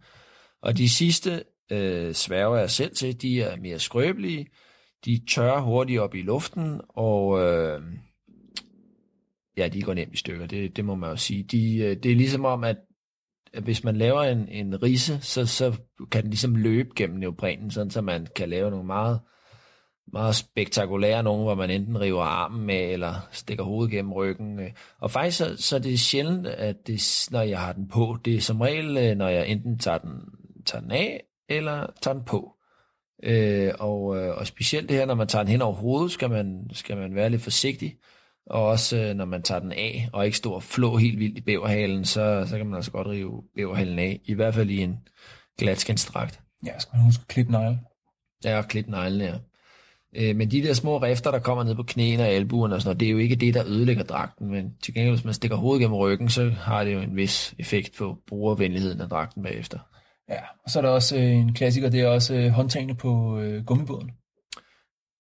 Og de sidste øh, sværger jeg selv til, de er mere skrøbelige, de tørrer hurtigt op i luften, og øh, ja, de går nemt i stykker, det, det må man jo sige. De, øh, det er ligesom om, at hvis man laver en, en rise, så, så kan den ligesom løbe gennem neoprenen, sådan så man kan lave nogle meget, meget spektakulære nogle, hvor man enten river armen med, eller stikker hovedet gennem ryggen. Øh. Og faktisk så, så er det sjældent, at det, når jeg har den på, det er som regel, øh, når jeg enten tager den, tager den af, eller tager den på. Øh, og, øh, og specielt det her, når man tager den hen over hovedet, skal man, skal man være lidt forsigtig. Og også øh, når man tager den af, og ikke stå og flå helt vildt i bæverhalen, så, så kan man altså godt rive bæverhalen af. I hvert fald i en glatskensdragt. Ja, skal man huske at klippe negle. Ja, og klippe neglene, ja. Øh, men de der små rifter, der kommer ned på knæene og albuerne og sådan noget, det er jo ikke det, der ødelægger dragten. Men til gengæld, hvis man stikker hovedet gennem ryggen, så har det jo en vis effekt på brugervenligheden af dragten bagefter. Ja, og så er der også øh, en klassiker, det er også øh, håndtagene på øh, gummibåden.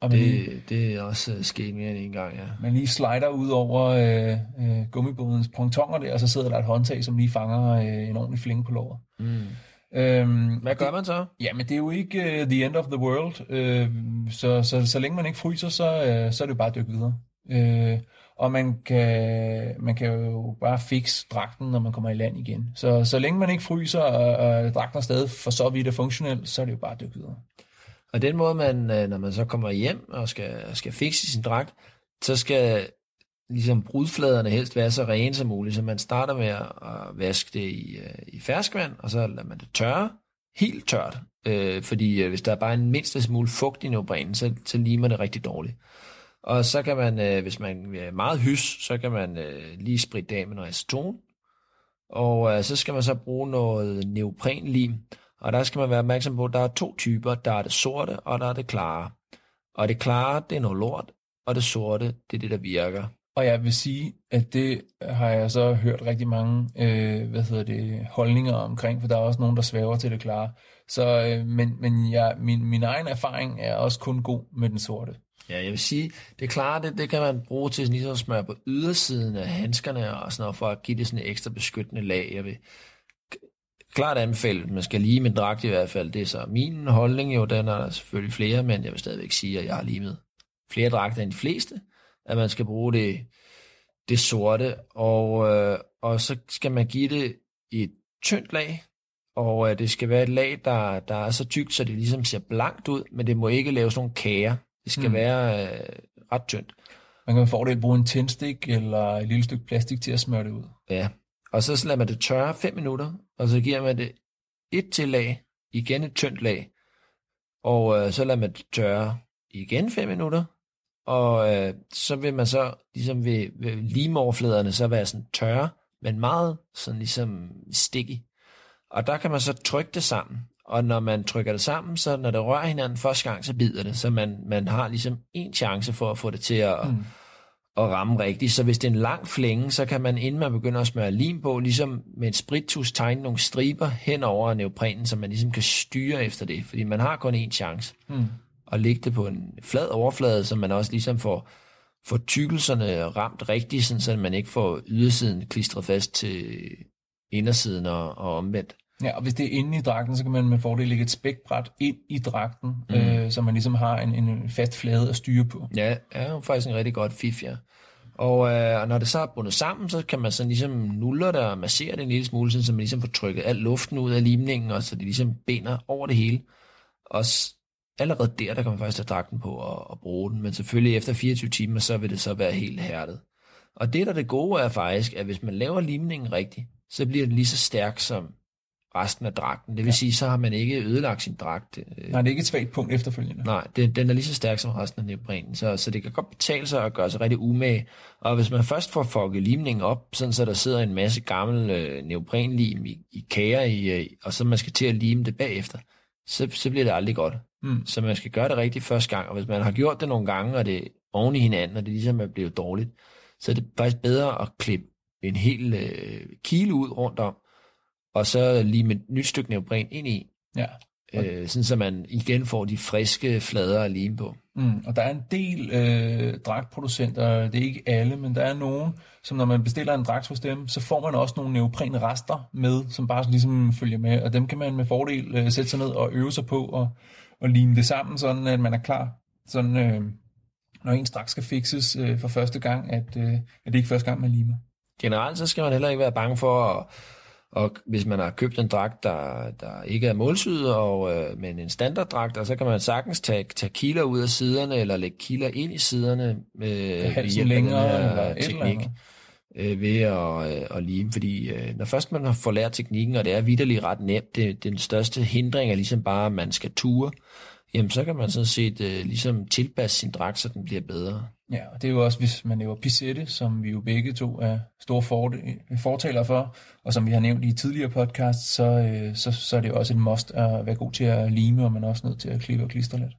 Og man, lige, Det, det er også øh, sket mere end en gang, ja. man lige slider ud over øh, øh, gummibådens pontoner der, og så sidder der et håndtag, som lige fanger øh, en ordentlig flinge på låret. Mm. Øhm, Hvad gør man så? Ja, men det er jo ikke uh, the end of the world. Uh, så, så, så længe man ikke fryser, så, uh, så er det jo bare at dykke videre. Uh, og man kan, man kan jo bare fikse dragten, når man kommer i land igen. Så, så længe man ikke fryser, og, og dragten er stadig for så vidt er funktionel, så er det jo bare at dykke videre. Og den måde, man, øh, når man så kommer hjem og skal, skal fikse sin dragt, så skal ligesom brudfladerne helst være så rene som muligt, så man starter med at vaske det i, øh, i ferskvand, og så lader man det tørre, helt tørt, øh, fordi øh, hvis der er bare en mindste smule fugt i neoprenen, så, så limer det rigtig dårligt. Og så kan man, øh, hvis man er meget hys, så kan man øh, lige spritte det af med noget aceton, og øh, så skal man så bruge noget neoprenlim, og der skal man være opmærksom på, at der er to typer. Der er det sorte, og der er det klare. Og det klare, det er noget lort, og det sorte, det er det, der virker. Og jeg vil sige, at det har jeg så hørt rigtig mange øh, hvad hedder det, holdninger omkring, for der er også nogen, der svæver til det klare. Så, øh, men men jeg, min, min egen erfaring er også kun god med den sorte. Ja, jeg vil sige, det klare, det, det kan man bruge til ligesom at smøre på ydersiden af handskerne og sådan noget, for at give det sådan et ekstra beskyttende lag. Jeg vil klart anbefale, man skal lige med en dragt i hvert fald. Det er så min holdning jo, den er der selvfølgelig flere, men jeg vil stadigvæk sige, at jeg har limet flere dragter end de fleste, at man skal bruge det, det sorte, og, øh, og så skal man give det et tyndt lag, og øh, det skal være et lag, der, der er så tykt, så det ligesom ser blankt ud, men det må ikke lave sådan nogle kager. Det skal mm. være øh, ret tyndt. Man kan med fordel bruge en tændstik eller et lille stykke plastik til at smøre det ud. Ja, og så lader man det tørre 5 minutter, og så giver man det et til lag, igen et tyndt lag, og øh, så lader man det tørre igen 5 minutter, og øh, så vil man så, ligesom ved, ved limeoverfladerne, så være sådan tørre, men meget sådan ligesom sticky. Og der kan man så trykke det sammen, og når man trykker det sammen, så når det rører hinanden første gang, så bider det, så man, man har ligesom en chance for at få det til at, Mm at ramme rigtigt. Så hvis det er en lang flænge, så kan man, inden man begynder at smøre lim på, ligesom med en sprittus tegne nogle striber hen over neoprenen, så man ligesom kan styre efter det, fordi man har kun én chance Mm. at lægge det på en flad overflade, så man også ligesom får, får tykkelserne ramt rigtigt, sådan, så man ikke får ydersiden klistret fast til indersiden og, og omvendt. Ja, og hvis det er inde i dragten, så kan man med fordel lægge et spækbræt ind i dragten, mm. Øh, så man ligesom har en, en fast flade at styre på. Ja, er jo faktisk en rigtig godt fif, ja. Og, øh, og når det så er bundet sammen, så kan man sådan ligesom nuller det og massere det en lille smule, så man ligesom får trykket al luften ud af limningen, og så det ligesom binder over det hele. Og allerede der, der kan man faktisk tage dragten på og, og bruge den, men selvfølgelig efter 24 timer, så vil det så være helt hærdet. Og det, der er det gode er faktisk, at hvis man laver limningen rigtigt, så bliver den lige så stærk som resten af dragten. Det vil Ja. sige, så har man ikke ødelagt sin dragt. øh, Nej, det er ikke et svagt punkt efterfølgende. Nej, det, den er lige så stærk som resten af neoprenen, så, så det kan godt betale sig at gøre sig rigtig umage. Og hvis man først får fucket limningen op, sådan så der sidder en masse gammel øh, neoprenlim i, i kager, i, øh, og så man skal til at lime det bagefter, så, så bliver det aldrig godt. Mm. Så man skal gøre det rigtigt første gang, og hvis man har gjort det nogle gange, og det er oven i hinanden, og det ligesom er blevet dårligt, så er det faktisk bedre at klippe en hel øh, kile ud rundt om, og så lime et nyt stykke neopren ind i, Ja. øh, sådan så man igen får de friske flader at lime på. Mm. Og der er en del øh, dragtproducenter, det er ikke alle, men der er nogen, som når man bestiller en dragt hos dem, så får man også nogle neoprenrester med, som bare ligesom følger med, og dem kan man med fordel øh, sætte sig ned og øve sig på og, og lime det sammen, sådan at man er klar. Sådan, øh, når ens dragt skal fikses øh, for første gang, at, øh, at det ikke er første gang, man limer. Generelt så skal man heller ikke være bange for, at, og hvis man har købt en dragt, der, der ikke er målsyet, og, øh, men en standarddragt, og så kan man sagtens tage, tage kilder ud af siderne, eller lægge kilder ind i siderne øh, ved halsen hjælp af den her teknik øh, ved at, øh, at lime, fordi øh, når først man har fået lært teknikken, og det er vidderligt ret nemt, det, den største hindring er ligesom bare, at man skal ture, jamen så kan man sådan set øh, ligesom tilpasse sin dragt, så den bliver bedre. Ja, og det er jo også, hvis man laver pisette, som vi jo begge to er store for, fortalere for, og som vi har nævnt i tidligere podcast, så, øh, så, så er det jo også et must at være god til at lime, og man er også nødt til at klippe og klistre lidt.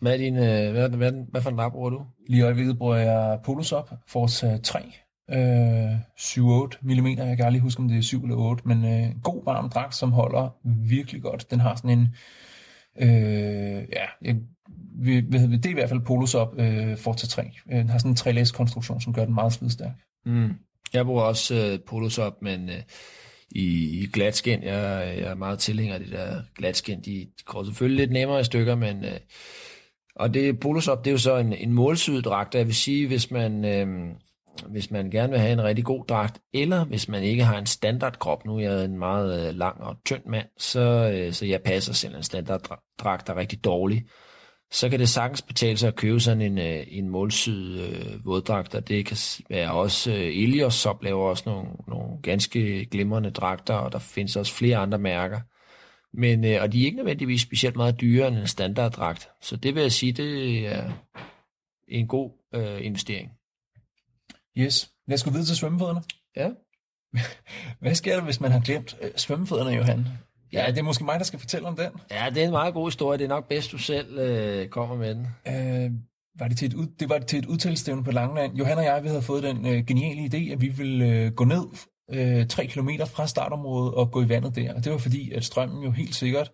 Hvad, er din, øh, hvad, hvad, hvad for en dragt bruger du? Lige i øjeblikket bruger jeg Polosop Forza 3, Øh, 7-8 mm. Jeg kan aldrig huske, om det er 7 eller 8, men øh, god varm dragt, som holder virkelig godt. Den har sådan en, øh, ja, jeg, vi, det er i hvert fald Polosop øh, Forza 3. Øh, den har sådan en trælæs konstruktion, som gør den meget slidstærk. Mm. Jeg bruger også øh, Polosop, men øh, i, i glatskin. Jeg, jeg er meget tilhænger af det der glatskin. De går selvfølgelig lidt nemmere i stykker, men... Øh, og det Polosop, det er jo så en, en målsyet dragt, jeg vil sige, hvis man, øh, hvis man gerne vil have en rigtig god dragt, eller hvis man ikke har en standardkrop, nu er jeg en meget øh, lang og tynd mand, så, øh, så jeg passer selv en standarddragt, der er rigtig dårlig, så kan det sagtens betale sig at købe sådan en, øh, en målsyd øh, våddragt, og det kan være også øh, Elios, som laver også nogle, nogle ganske glimrende dragter, og der findes også flere andre mærker. Men, øh, og de er ikke nødvendigvis specielt meget dyrere end en standarddragt, så det vil jeg sige, det er en god øh, investering. Yes. Lad os gå videre til svømmefødderne. Ja. [laughs] Hvad sker der, hvis man har glemt øh, svømmefødderne, Johan? Ja, det er måske mig, der skal fortælle om den. Ja, det er en meget god historie. Det er nok bedst, du selv øh, kommer med den. Øh, var det, til et ud, det var til et udtalelsestævne på Langland. Johan og jeg, vi havde fået den øh, geniale idé, at vi ville øh, gå ned øh, 3 km fra startområdet og gå i vandet der. Og det var fordi, at strømmen jo helt sikkert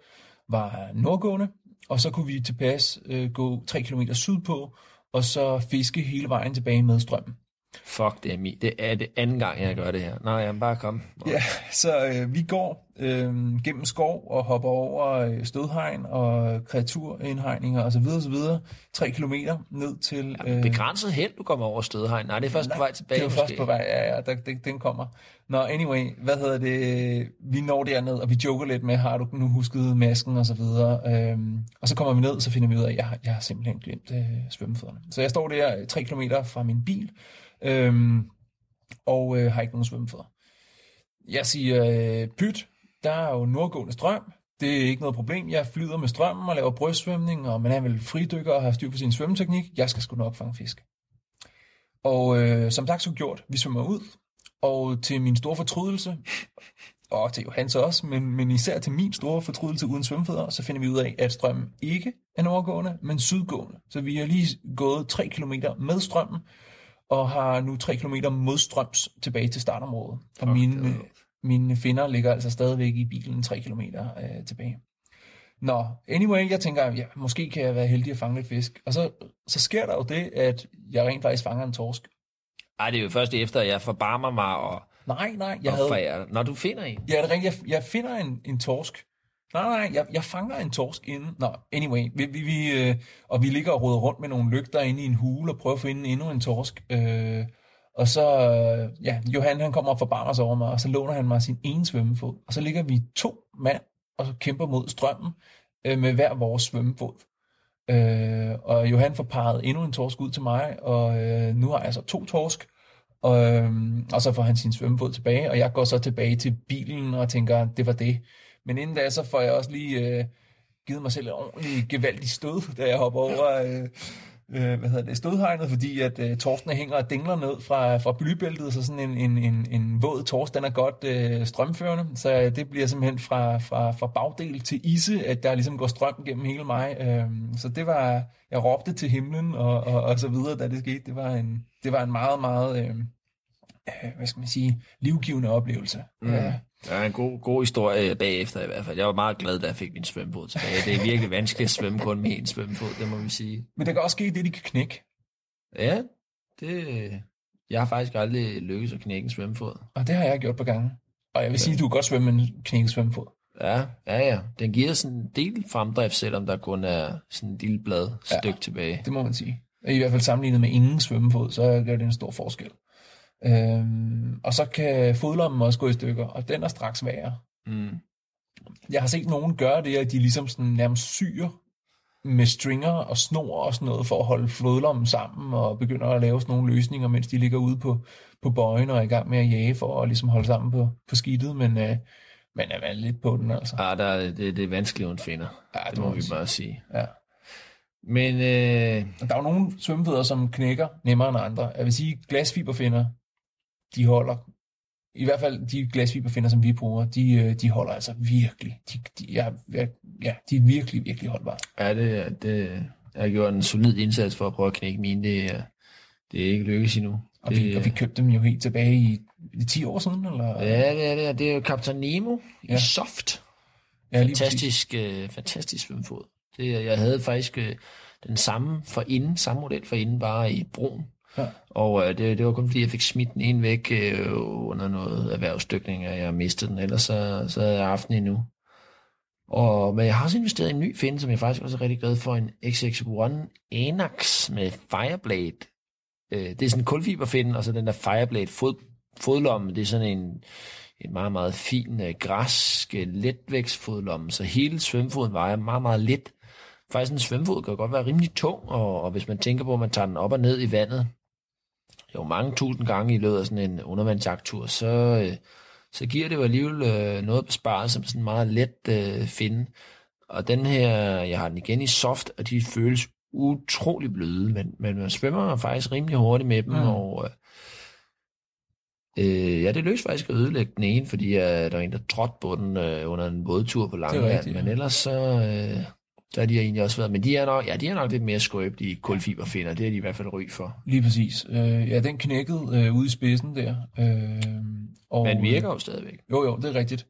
var nordgående, og så kunne vi tilpas øh, gå 3 km sydpå, og så fiske hele vejen tilbage med strømmen. Fuck, det er, mi. det er det anden gang, jeg gør det her. Nej, jeg bare kom. Ja, så øh, vi går øh, gennem skov og hopper over øh, stødhegn og kreaturindhegninger osv. osv. Tre kilometer ned til... Øh, ja, begrænset held, du kommer over stødhegn. Nej, det er først nej, på vej tilbage. Det er først på vej, ja, ja, der, det, den kommer. Nå, anyway, hvad hedder det? Vi når derned, og vi joker lidt med, har du nu husket masken og så videre. Øhm, og så kommer vi ned, så finder vi ud af, at jeg, jeg har simpelthen glemt øh, svømmefødderne. Så jeg står der tre kilometer fra min bil, øhm, og øh, har ikke nogen svømmefødder. Jeg siger, øh, pyt, der er jo nordgående strøm, det er ikke noget problem. Jeg flyder med strømmen og laver brystsvømning, og man er vel fridykker og har styr på sin svømmeteknik. Jeg skal sgu nok fange fisk. Og øh, som sagt så gjort, vi svømmer ud, og til min store fortrydelse, og til Johans også, men, men især til min store fortrydelse uden svømmefødder, så finder vi ud af, at strømmen ikke er nordgående, men sydgående. Så vi har lige gået 3 km med strømmen, og har nu 3 km modstrøms tilbage til startområdet. Og mine, mine finder ligger altså stadigvæk i bilen 3 km øh, tilbage. Nå, anyway, jeg tænker, ja, måske kan jeg være heldig at fange lidt fisk. Og så, så sker der jo det, at jeg rent faktisk fanger en torsk. Ej, det er jo først efter, at jeg forbarmer mig og... Nej, nej, jeg og havde... Når du finder en? Ja, det er jeg, jeg finder en, en torsk. Nej, nej, jeg, jeg fanger en torsk inden. Nå, anyway, vi, vi, vi, øh, og vi ligger og råder rundt med nogle lygter inde i en hule og prøver at finde endnu en torsk. Øh, og så, øh, ja, Johan han kommer og forbarmer sig over mig, og så låner han mig sin ene svømmefod. Og så ligger vi to mand og kæmper mod strømmen øh, med hver vores svømmefod. Øh, og Johan får parret endnu en torsk ud til mig, og øh, nu har jeg så to torsk. Og, øh, og så får han sin svømmefod tilbage, og jeg går så tilbage til bilen og tænker, det var det. Men inden da, så får jeg også lige øh, givet mig selv et ordentligt gevaldigt stød, da jeg hopper over øh, øh, hvad hedder det, stødhegnet, fordi at øh, torskene hænger og dingler ned fra, fra blybæltet, så sådan en, en, en, en våd torsk, den er godt øh, strømførende, så øh, det bliver simpelthen fra, fra, fra bagdel til isse, at der ligesom går strøm gennem hele mig. Øh, så det var, jeg råbte til himlen og, og, og så videre, da det skete. Det var en, det var en meget, meget, øh, hvad skal man sige, livgivende oplevelse. Mm. Ja. Ja, en god, god historie bagefter i hvert fald. Jeg var meget glad, da jeg fik min svømmefod tilbage. Det er virkelig vanskeligt at svømme kun med en svømmefod, det må vi sige. Men der kan også ske det, de kan knække. Ja, det... Jeg har faktisk aldrig lykkes at knække en svømmefod. Og det har jeg gjort på gange. Og jeg vil sige, at du kan godt svømme med en knækket svømmefod. Ja, ja, ja. Den giver sådan en del fremdrift, selvom der kun er sådan en lille blad stykke ja, tilbage. det må man sige. I hvert fald sammenlignet med ingen svømmefod, så gør det en stor forskel. Øhm, og så kan fodlommen også gå i stykker, og den er straks værre. Mm. Jeg har set nogen gøre det, at de ligesom sådan nærmest syr med stringer og snor og sådan noget, for at holde fodlommen sammen, og begynder at lave sådan nogle løsninger, mens de ligger ude på, på bøjen og er i gang med at jage, for at ligesom holde sammen på, på skidtet, men øh, man er lidt på den altså. Ja, der, er, det, det er vanskeligt, hun finder. Ja, det, det må vi sige. bare sige. Ja. Men øh... der er jo nogle svømmefødder, som knækker nemmere end andre. Jeg vil sige, glasfiberfinder, de holder, i hvert fald de glasfiberfinder, som vi bruger, de, øh, de holder altså virkelig, de, de, ja, ja, de er virkelig, virkelig holdbare. Ja, det, det, jeg har gjort en solid indsats for at prøve at knække mine, det, det er ikke lykkes endnu. Og, vi, Det- og vi købte dem jo helt tilbage i, i 10 år siden, eller? Ja, det er det. Det er jo Captain Nemo Ja. i soft. Ja, fantastisk, øh, fantastisk svømmefod. Det, jeg havde faktisk øh, den samme for inden, samme model for inden, bare i brun. Ja. Og øh, det, det var kun fordi, jeg fik smidt den ene væk øh, under noget erhvervsdykning, og jeg mistede den, ellers så, så havde jeg haft den endnu. Og, men jeg har også investeret i en ny finde, som jeg faktisk også er rigtig glad for, en XX1 Anax med Fireblade. Øh, det er sådan en kulfiberfinde, og så den der Fireblade fod, fodlomme, det er sådan en, en meget, meget fin øh, græsk øh, letvægtsfodlomme, så hele svømfoden vejer meget, meget let. Faktisk en svømfod kan godt være rimelig tung, og, og hvis man tænker på, at man tager den op og ned i vandet, jo mange tusind gange i løbet af sådan en undervandsjagttur, så, øh, så giver det jo alligevel øh, noget besparelse som sådan meget let øh, finde. Og den her, jeg har den igen i soft, og de føles utrolig bløde, men, men man svømmer faktisk rimelig hurtigt med dem, Mm. og øh, ja, det løs faktisk at ødelægge den ene, fordi øh, der var en, der trådte på den øh, under en bådtur på Langeland, rigtigt, ja. men ellers så, øh, så har de egentlig også været, men de er nok, ja, de er nok lidt mere skrøbelige kulfiberfinder, det er de i hvert fald ry for. Lige præcis. Øh, ja, den knækkede øh, ude i spidsen der. Øh, og, Men virker jo stadigvæk. Jo, jo, det er rigtigt.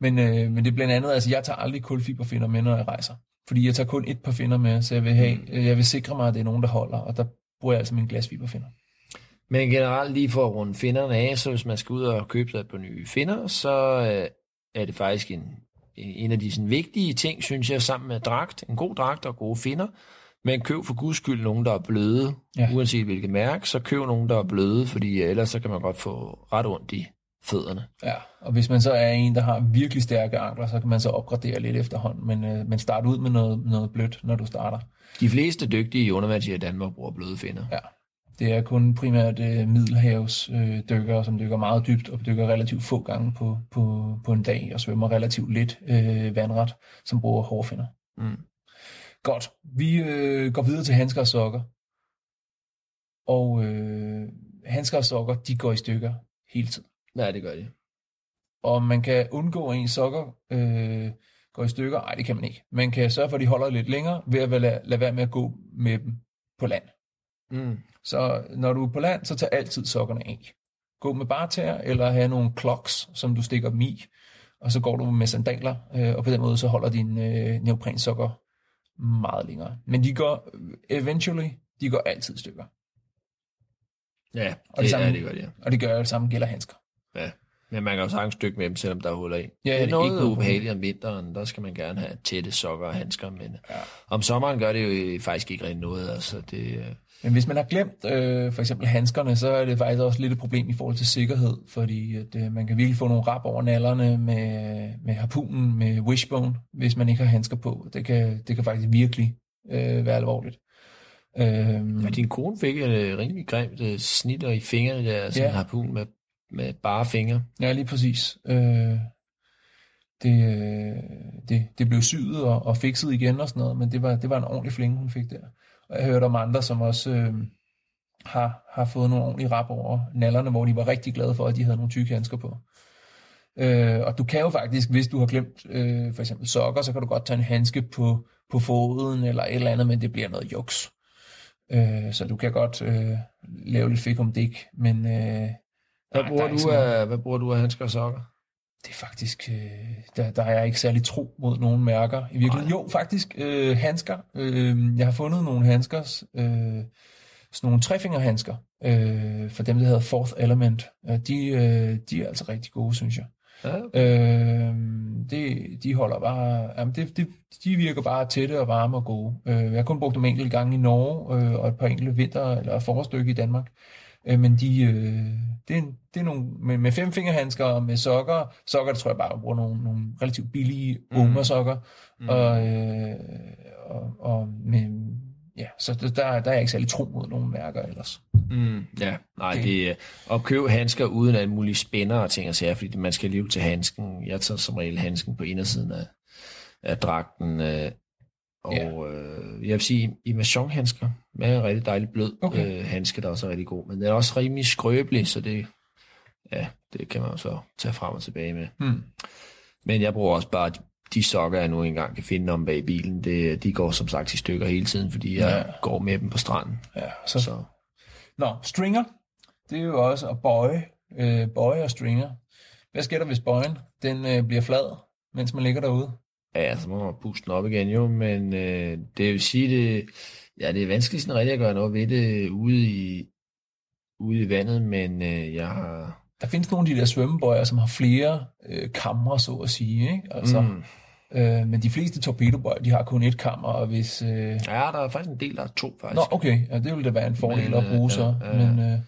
Men, øh, men det er blandt andet, altså jeg tager aldrig kulfiberfinder med, når jeg rejser. Fordi jeg tager kun et par finder med, så jeg vil, have, Mm. øh, jeg vil sikre mig, at det er nogen, der holder, og der bruger jeg altså mine glasfiberfinder. Men generelt lige for at runde finderne af, så hvis man skal ud og købe sig på nye finder, så øh, er det faktisk en, en af de sådan, vigtige ting, synes jeg, sammen med dragt. En god dragt og gode finder. Men køb for guds skyld nogen, der er bløde, Ja. uanset hvilket mærke, så køb nogen, der er bløde, fordi øh, ellers så kan man godt få ret ondt i fødderne. Ja, og hvis man så er en, der har virkelig stærke ankler, så kan man så opgradere lidt efterhånden, men, øh, men start ud med noget, noget blødt, når du starter. De fleste dygtige undervandsjæger i Danmark bruger bløde finder. Ja, det er kun primært øh, middelhavs øh, dykkere, som dykker meget dybt og dykker relativt få gange på, på, på en dag og svømmer relativt lidt øh, vandret, som bruger hårfinder. Mm. Godt, vi øh, går videre til handsker og sokker. Og øh, handsker og sokker, de går i stykker hele tiden. Ja, det gør de. Og man kan undgå, at ens sokker øh, går i stykker. Nej, det kan man ikke. Man kan sørge for, at de holder lidt længere ved at lade, lade være med at gå med dem på land. Mm. Så når du er på land, så tag altid sokkerne af. Gå med bare tæer, eller have nogle clocks, som du stikker dem i, og så går du med sandaler, øh, og på den måde så holder dine øh, neoprensokker meget længere. Men de går eventually, de går altid stykker. Ja, Og det, det samme- ja, det gør de. Og det gør det samme gælder handsker. Ja. Men man kan jo sagtens stykke med dem, selvom der er huller i. Ja, det er det er noget ikke noget ubehageligt om vinteren. Der skal man gerne have tætte sokker og handsker. Men Ja. om sommeren gør det jo faktisk ikke rigtig noget. Altså, det, øh, Men hvis man har glemt øh, for eksempel handskerne, så er det faktisk også lidt et problem i forhold til sikkerhed, fordi at, øh, man kan virkelig få nogle rap over nallerne med, med harpunen, med wishbone, hvis man ikke har handsker på. Det kan, det kan faktisk virkelig øh, være alvorligt. Øhm, ja, din kone fik et øh, rimelig grimt øh, snitter i fingrene der, som Ja. ja. har harpun med, med bare fingre. Ja, lige præcis. Øh, det, øh, det, det blev syet og, og fikset igen og sådan noget, men det var, det var en ordentlig flinge, hun fik der. Og jeg hørte om andre, som også øh, har, har fået nogle ordentlige rap over nallerne, hvor de var rigtig glade for, at de havde nogle tykke handsker på. Øh, og du kan jo faktisk, hvis du har glemt øh, for eksempel sokker, så kan du godt tage en handske på, på foden eller et eller andet, men det bliver noget juks. Øh, så du kan godt øh, lave lidt fik om dik, men... Øh, Hvad, bruger er du af, hvad bruger du af handsker og sokker? Det er faktisk, øh, der, der er jeg ikke særlig tro mod nogen mærker. I virkeligheden, jo, faktisk øh, handsker. Øh, jeg har fundet nogle handsker, øh, sådan nogle trefingerhandsker, øh, for dem, der hedder Fourth Element. Øh, de, øh, de er altså rigtig gode, synes jeg. Ja, Øh, det, de holder bare, jamen det, det, de virker bare tætte og varme og gode. Øh, jeg har kun brugt dem enkelte gange i Norge, øh, og et par enkelte vinter- eller forårsstykke i Danmark. Øh, men de, øh, det, er, det er nogle, med, med femfingerhandsker og med sokker, sokker, der tror jeg bare, jeg bruger nogle, nogle relativt billige Mm. ungersokker, Mm. og, øh, og, og med, ja, så der, der er jeg ikke særlig tro mod nogen mærker ellers. Mm, ja, nej, Det- det, er at købe handsker uden alle mulige spænder og ting og sager, fordi man skal alligevel til handsken. Jeg tager som regel handsken på indersiden af, af dragten. Øh, og Ja. øh, jeg vil sige, immersionhandsker med en rigtig dejlig blød Okay. øh, handske, der også er rigtig god. Men den er også rimelig skrøbelig, så det, ja, det kan man jo så tage frem og tilbage med. Hmm. Men jeg bruger også bare de sokker, jeg nu engang kan finde om bag bilen. Det, de går som sagt i stykker hele tiden, fordi jeg ja. går med dem på stranden. Ja, så, Så, Nå, stringer. det er jo også at bøje, øh, bøje og stringer. Hvad sker der, hvis bøjen den, øh, bliver flad, mens man ligger derude? Ja, så må man puste den op igen jo, men øh, det vil sige, det, ja, det er vanskeligt sådan rigtig at gøre noget ved det ude i, ude i vandet, men øh, jeg har... Der findes nogle af de der svømmebøjer, som har flere øh, kamre, så at sige. Ikke? Altså, mm. øh, men de fleste torpedobøjer, de har kun et kammer, og hvis... Øh... Ja, der er faktisk en del, der er to, faktisk. Nå, okay. Ja, det ville da være en fordel men, at bruge så. Ja, ja. Men, øh,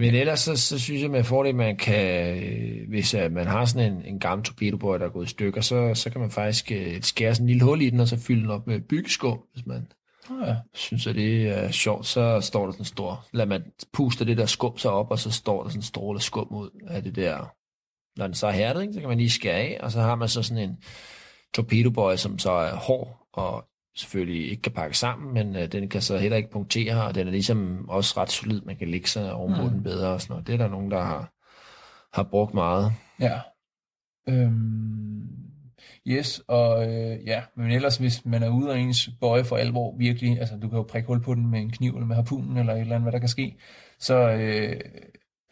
men ellers så, så synes jeg med fordel, man kan, øh, hvis uh, man har sådan en, en gammel torpedobøj, der er gået i stykker, så, så kan man faktisk uh, skære sådan en lille hul i den, og så fylde den op med byggeskum, hvis man ja. synes, at det er sjovt, så står der sådan stor, lad man puste det der skum så op, og så står der sådan en stråle skum ud af det der, når den så er hærdet, ikke, så kan man lige skære af, og så har man så sådan en torpedobøj, som så er hård og selvfølgelig ikke kan pakke sammen, men øh, den kan så heller ikke punktere, og den er ligesom også ret solid, man kan lægge sig ovenpå mm. den bedre og sådan noget. Det er der nogen, der har, har brugt meget. Ja. Øhm, yes, og øh, ja, men ellers hvis man er ude af ens bøje for alvor, virkelig, altså du kan jo prikke hul på den med en kniv eller med harpunen eller et eller andet, hvad der kan ske, så øh,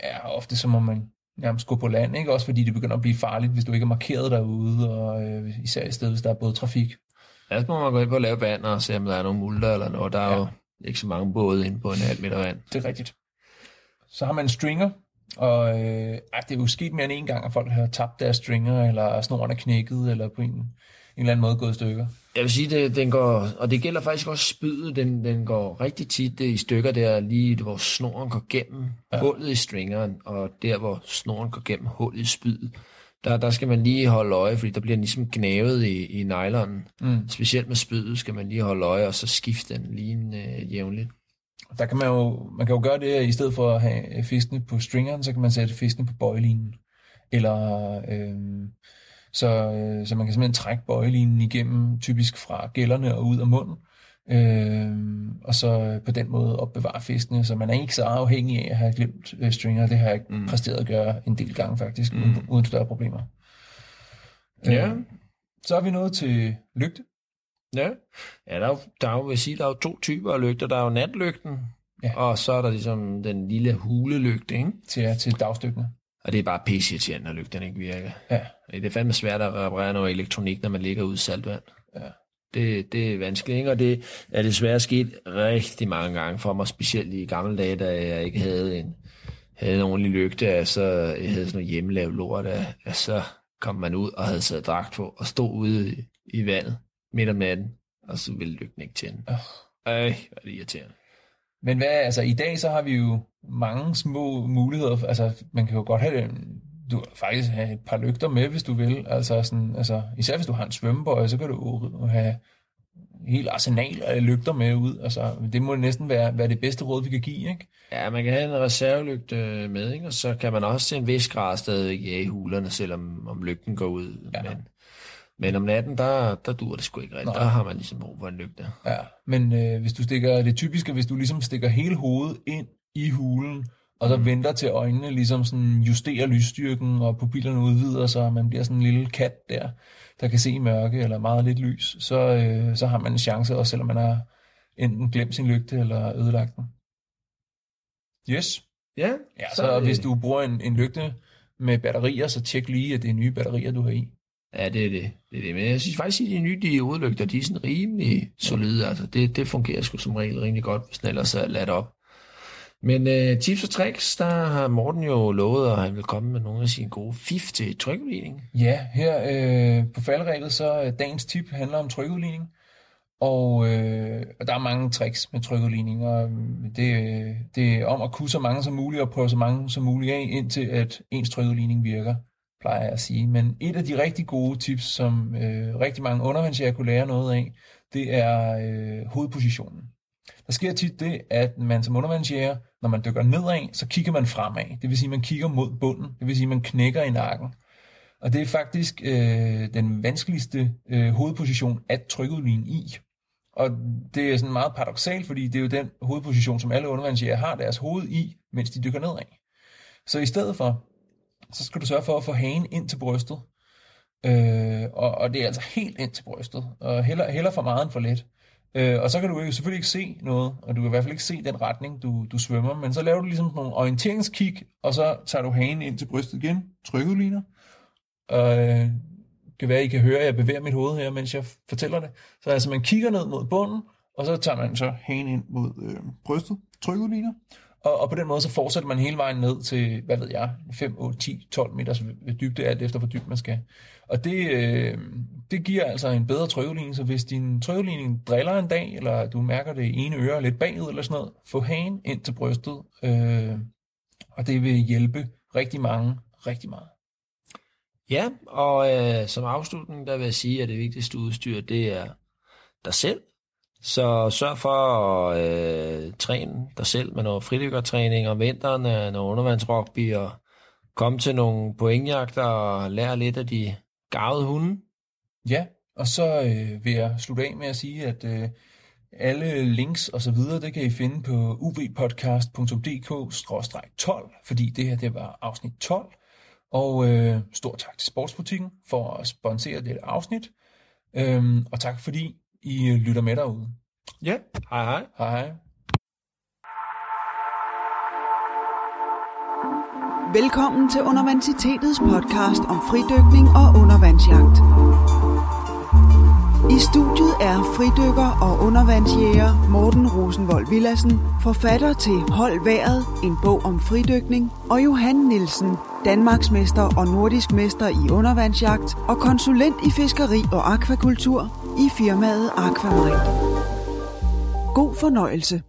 ja, ofte så må man nærmest gå på land, ikke? Også fordi det begynder at blive farligt, hvis du ikke er markeret derude, og øh, især i stedet, hvis der er både trafik. Ja, så må man gå ind på lave vand og se, om der er nogle multer eller noget. Der er ja. jo ikke så mange både inde på en halv meter vand. Det er rigtigt. Så har man en stringer, og øh, det er jo sket mere end en gang, at folk har tabt deres stringer, eller snoren er knækket, eller på en, en eller anden måde gået i stykker. Jeg vil sige, det, den går, og det gælder faktisk også spydet, den, den går rigtig tit i stykker der, lige hvor snoren går gennem ja. hullet i stringeren, og der hvor snoren går gennem hullet i spydet der, der skal man lige holde øje, fordi der bliver ligesom gnavet i, i nylonen. Mm. Specielt med spydet skal man lige holde øje, og så skifte den lige øh, jævnligt. Der kan man jo, man kan jo gøre det, at i stedet for at have fiskene på stringeren, så kan man sætte fiskene på bøjelinen. Eller, øh, så, øh, så man kan simpelthen trække bøjelinen igennem, typisk fra gælderne og ud af munden. Øh, og så på den måde opbevare fiskene, så man er ikke så afhængig af at have glemt øh, stringer. Det har jeg mm. præsteret at gøre en del gange faktisk, mm. uden, uden større problemer. Ja. Øh, så er vi nået til lygte. Ja, ja der, er jo, der, er jo, vil sige, der er jo to typer af lygter. Der er jo natlygten, ja. og så er der ligesom den lille hulelygte, ikke? Til, til dagstykkene. Og det er bare pisse når lygten ikke virker. Ja. Det er fandme svært at reparere noget elektronik, når man ligger ude i saltvand. Ja. Det, det er vanskeligt, ikke? og det er desværre sket rigtig mange gange for mig, specielt i gamle dage, da jeg ikke havde en, havde en ordentlig lygte, altså jeg havde sådan noget hjemmelavet lort, at, så kom man ud og havde sat dragt på og stod ude i, i vandet midt om natten, og så ville lygten ikke tænde. Øh. Ej, hvor er det irriterende. Men hvad, altså i dag så har vi jo mange små muligheder, altså man kan jo godt have det, du kan faktisk have et par lygter med, hvis du vil. Altså, sådan, altså især hvis du har en svømmebøj, så kan du have helt arsenal af lygter med ud. Altså, det må næsten være, være det bedste råd, vi kan give, ikke? Ja, man kan have en reservelygte med, ikke? og så kan man også til en vis grad stadig i hulerne, selvom om lygten går ud. Ja. Men, men om natten, der, der dur det sgu ikke rigtigt. Der har man ligesom brug for en lygte. Ja, men øh, hvis du stikker, det typiske, hvis du ligesom stikker hele hovedet ind i hulen, og så mm. venter til øjnene ligesom sådan justerer lysstyrken, og pupillerne udvider sig, og man bliver sådan en lille kat der, der kan se i mørke eller meget lidt lys, så, øh, så har man en chance, også selvom man har enten glemt sin lygte eller ødelagt den. Yes. Ja, ja så, så hvis du bruger en, en lygte med batterier, så tjek lige, at det er nye batterier, du har i. Ja, det er det. det, er det. Men jeg synes faktisk, at de nye diodelygter, de er sådan rimelig solide. Altså, det, det fungerer sgu som regel rimelig godt, hvis den ellers er ladt op. Men øh, tips og tricks, der har Morten jo lovet, at han vil komme med nogle af sine gode fif til trykudligning. Ja, her øh, på faldrebet, så øh, dagens tip handler om trykudligning. Og, øh, og der er mange tricks med trykudligning, og øh, det, øh, det er om at kunne så mange som muligt, og prøve så mange som muligt af, indtil at ens trykudligning virker, plejer jeg at sige. Men et af de rigtig gode tips, som øh, rigtig mange undervandsjæger kunne lære noget af, det er øh, hovedpositionen. Der sker tit det, at man som undervandsjæger, når man dykker nedad, så kigger man fremad. Det vil sige, at man kigger mod bunden. Det vil sige, at man knækker i nakken. Og det er faktisk øh, den vanskeligste øh, hovedposition at trykudligne i. Og det er sådan meget paradoxalt, fordi det er jo den hovedposition, som alle undervandsjæger har deres hoved i, mens de dykker nedad. Så i stedet for, så skal du sørge for at få hagen ind til brystet. Øh, og, og det er altså helt ind til brystet. Og heller, heller for meget end for let. Øh, og så kan du jo selvfølgelig ikke se noget, og du kan i hvert fald ikke se den retning, du, du svømmer, men så laver du ligesom nogle orienteringskig, og så tager du hagen ind til brystet igen, trykudligner, og øh, det kan være, I kan høre, at jeg bevæger mit hoved her, mens jeg fortæller det. Så altså, man kigger ned mod bunden, og så tager man så hagen ind mod øh, brystet, trykudligner, og, og på den måde så fortsætter man hele vejen ned til, hvad ved jeg, 5, 8, 10, 12 meters dybde, alt efter hvor dybt man skal. Og det, øh, det giver altså en bedre trykkeligning, så hvis din trykkeligning driller en dag, eller du mærker det ene øre lidt bagud eller sådan noget, få hagen ind til brystet, øh, og det vil hjælpe rigtig mange rigtig meget. Ja, og øh, som afslutning, der vil jeg sige, at det vigtigste udstyr, det er dig selv. Så sørg for at øh, træne dig selv med noget fridykkertræning om vinteren, øh, noget undervandsrugby, og komme til nogle pointjagter og lære lidt af de gavede hunde. Ja, og så øh, vil jeg slutte af med at sige, at øh, alle links og så videre, det kan I finde på uvpodcast.dk-12, fordi det her det var afsnit 12. Og øh, stor tak til Sportsbutikken for at sponsere dette afsnit. Øhm, og tak fordi i lytter med derude. Ja, hej hej. Hej hej. Velkommen til Undervandsitetets podcast om fridykning og undervandsjagt. I studiet er fridykker og undervandsjæger Morten Rosenvold Villassen, forfatter til Hold Været, en bog om fridykning, og Johan Nielsen, Danmarksmester og nordisk mester i undervandsjagt og konsulent i fiskeri og akvakultur i firmaet Aquamarine. God fornøjelse.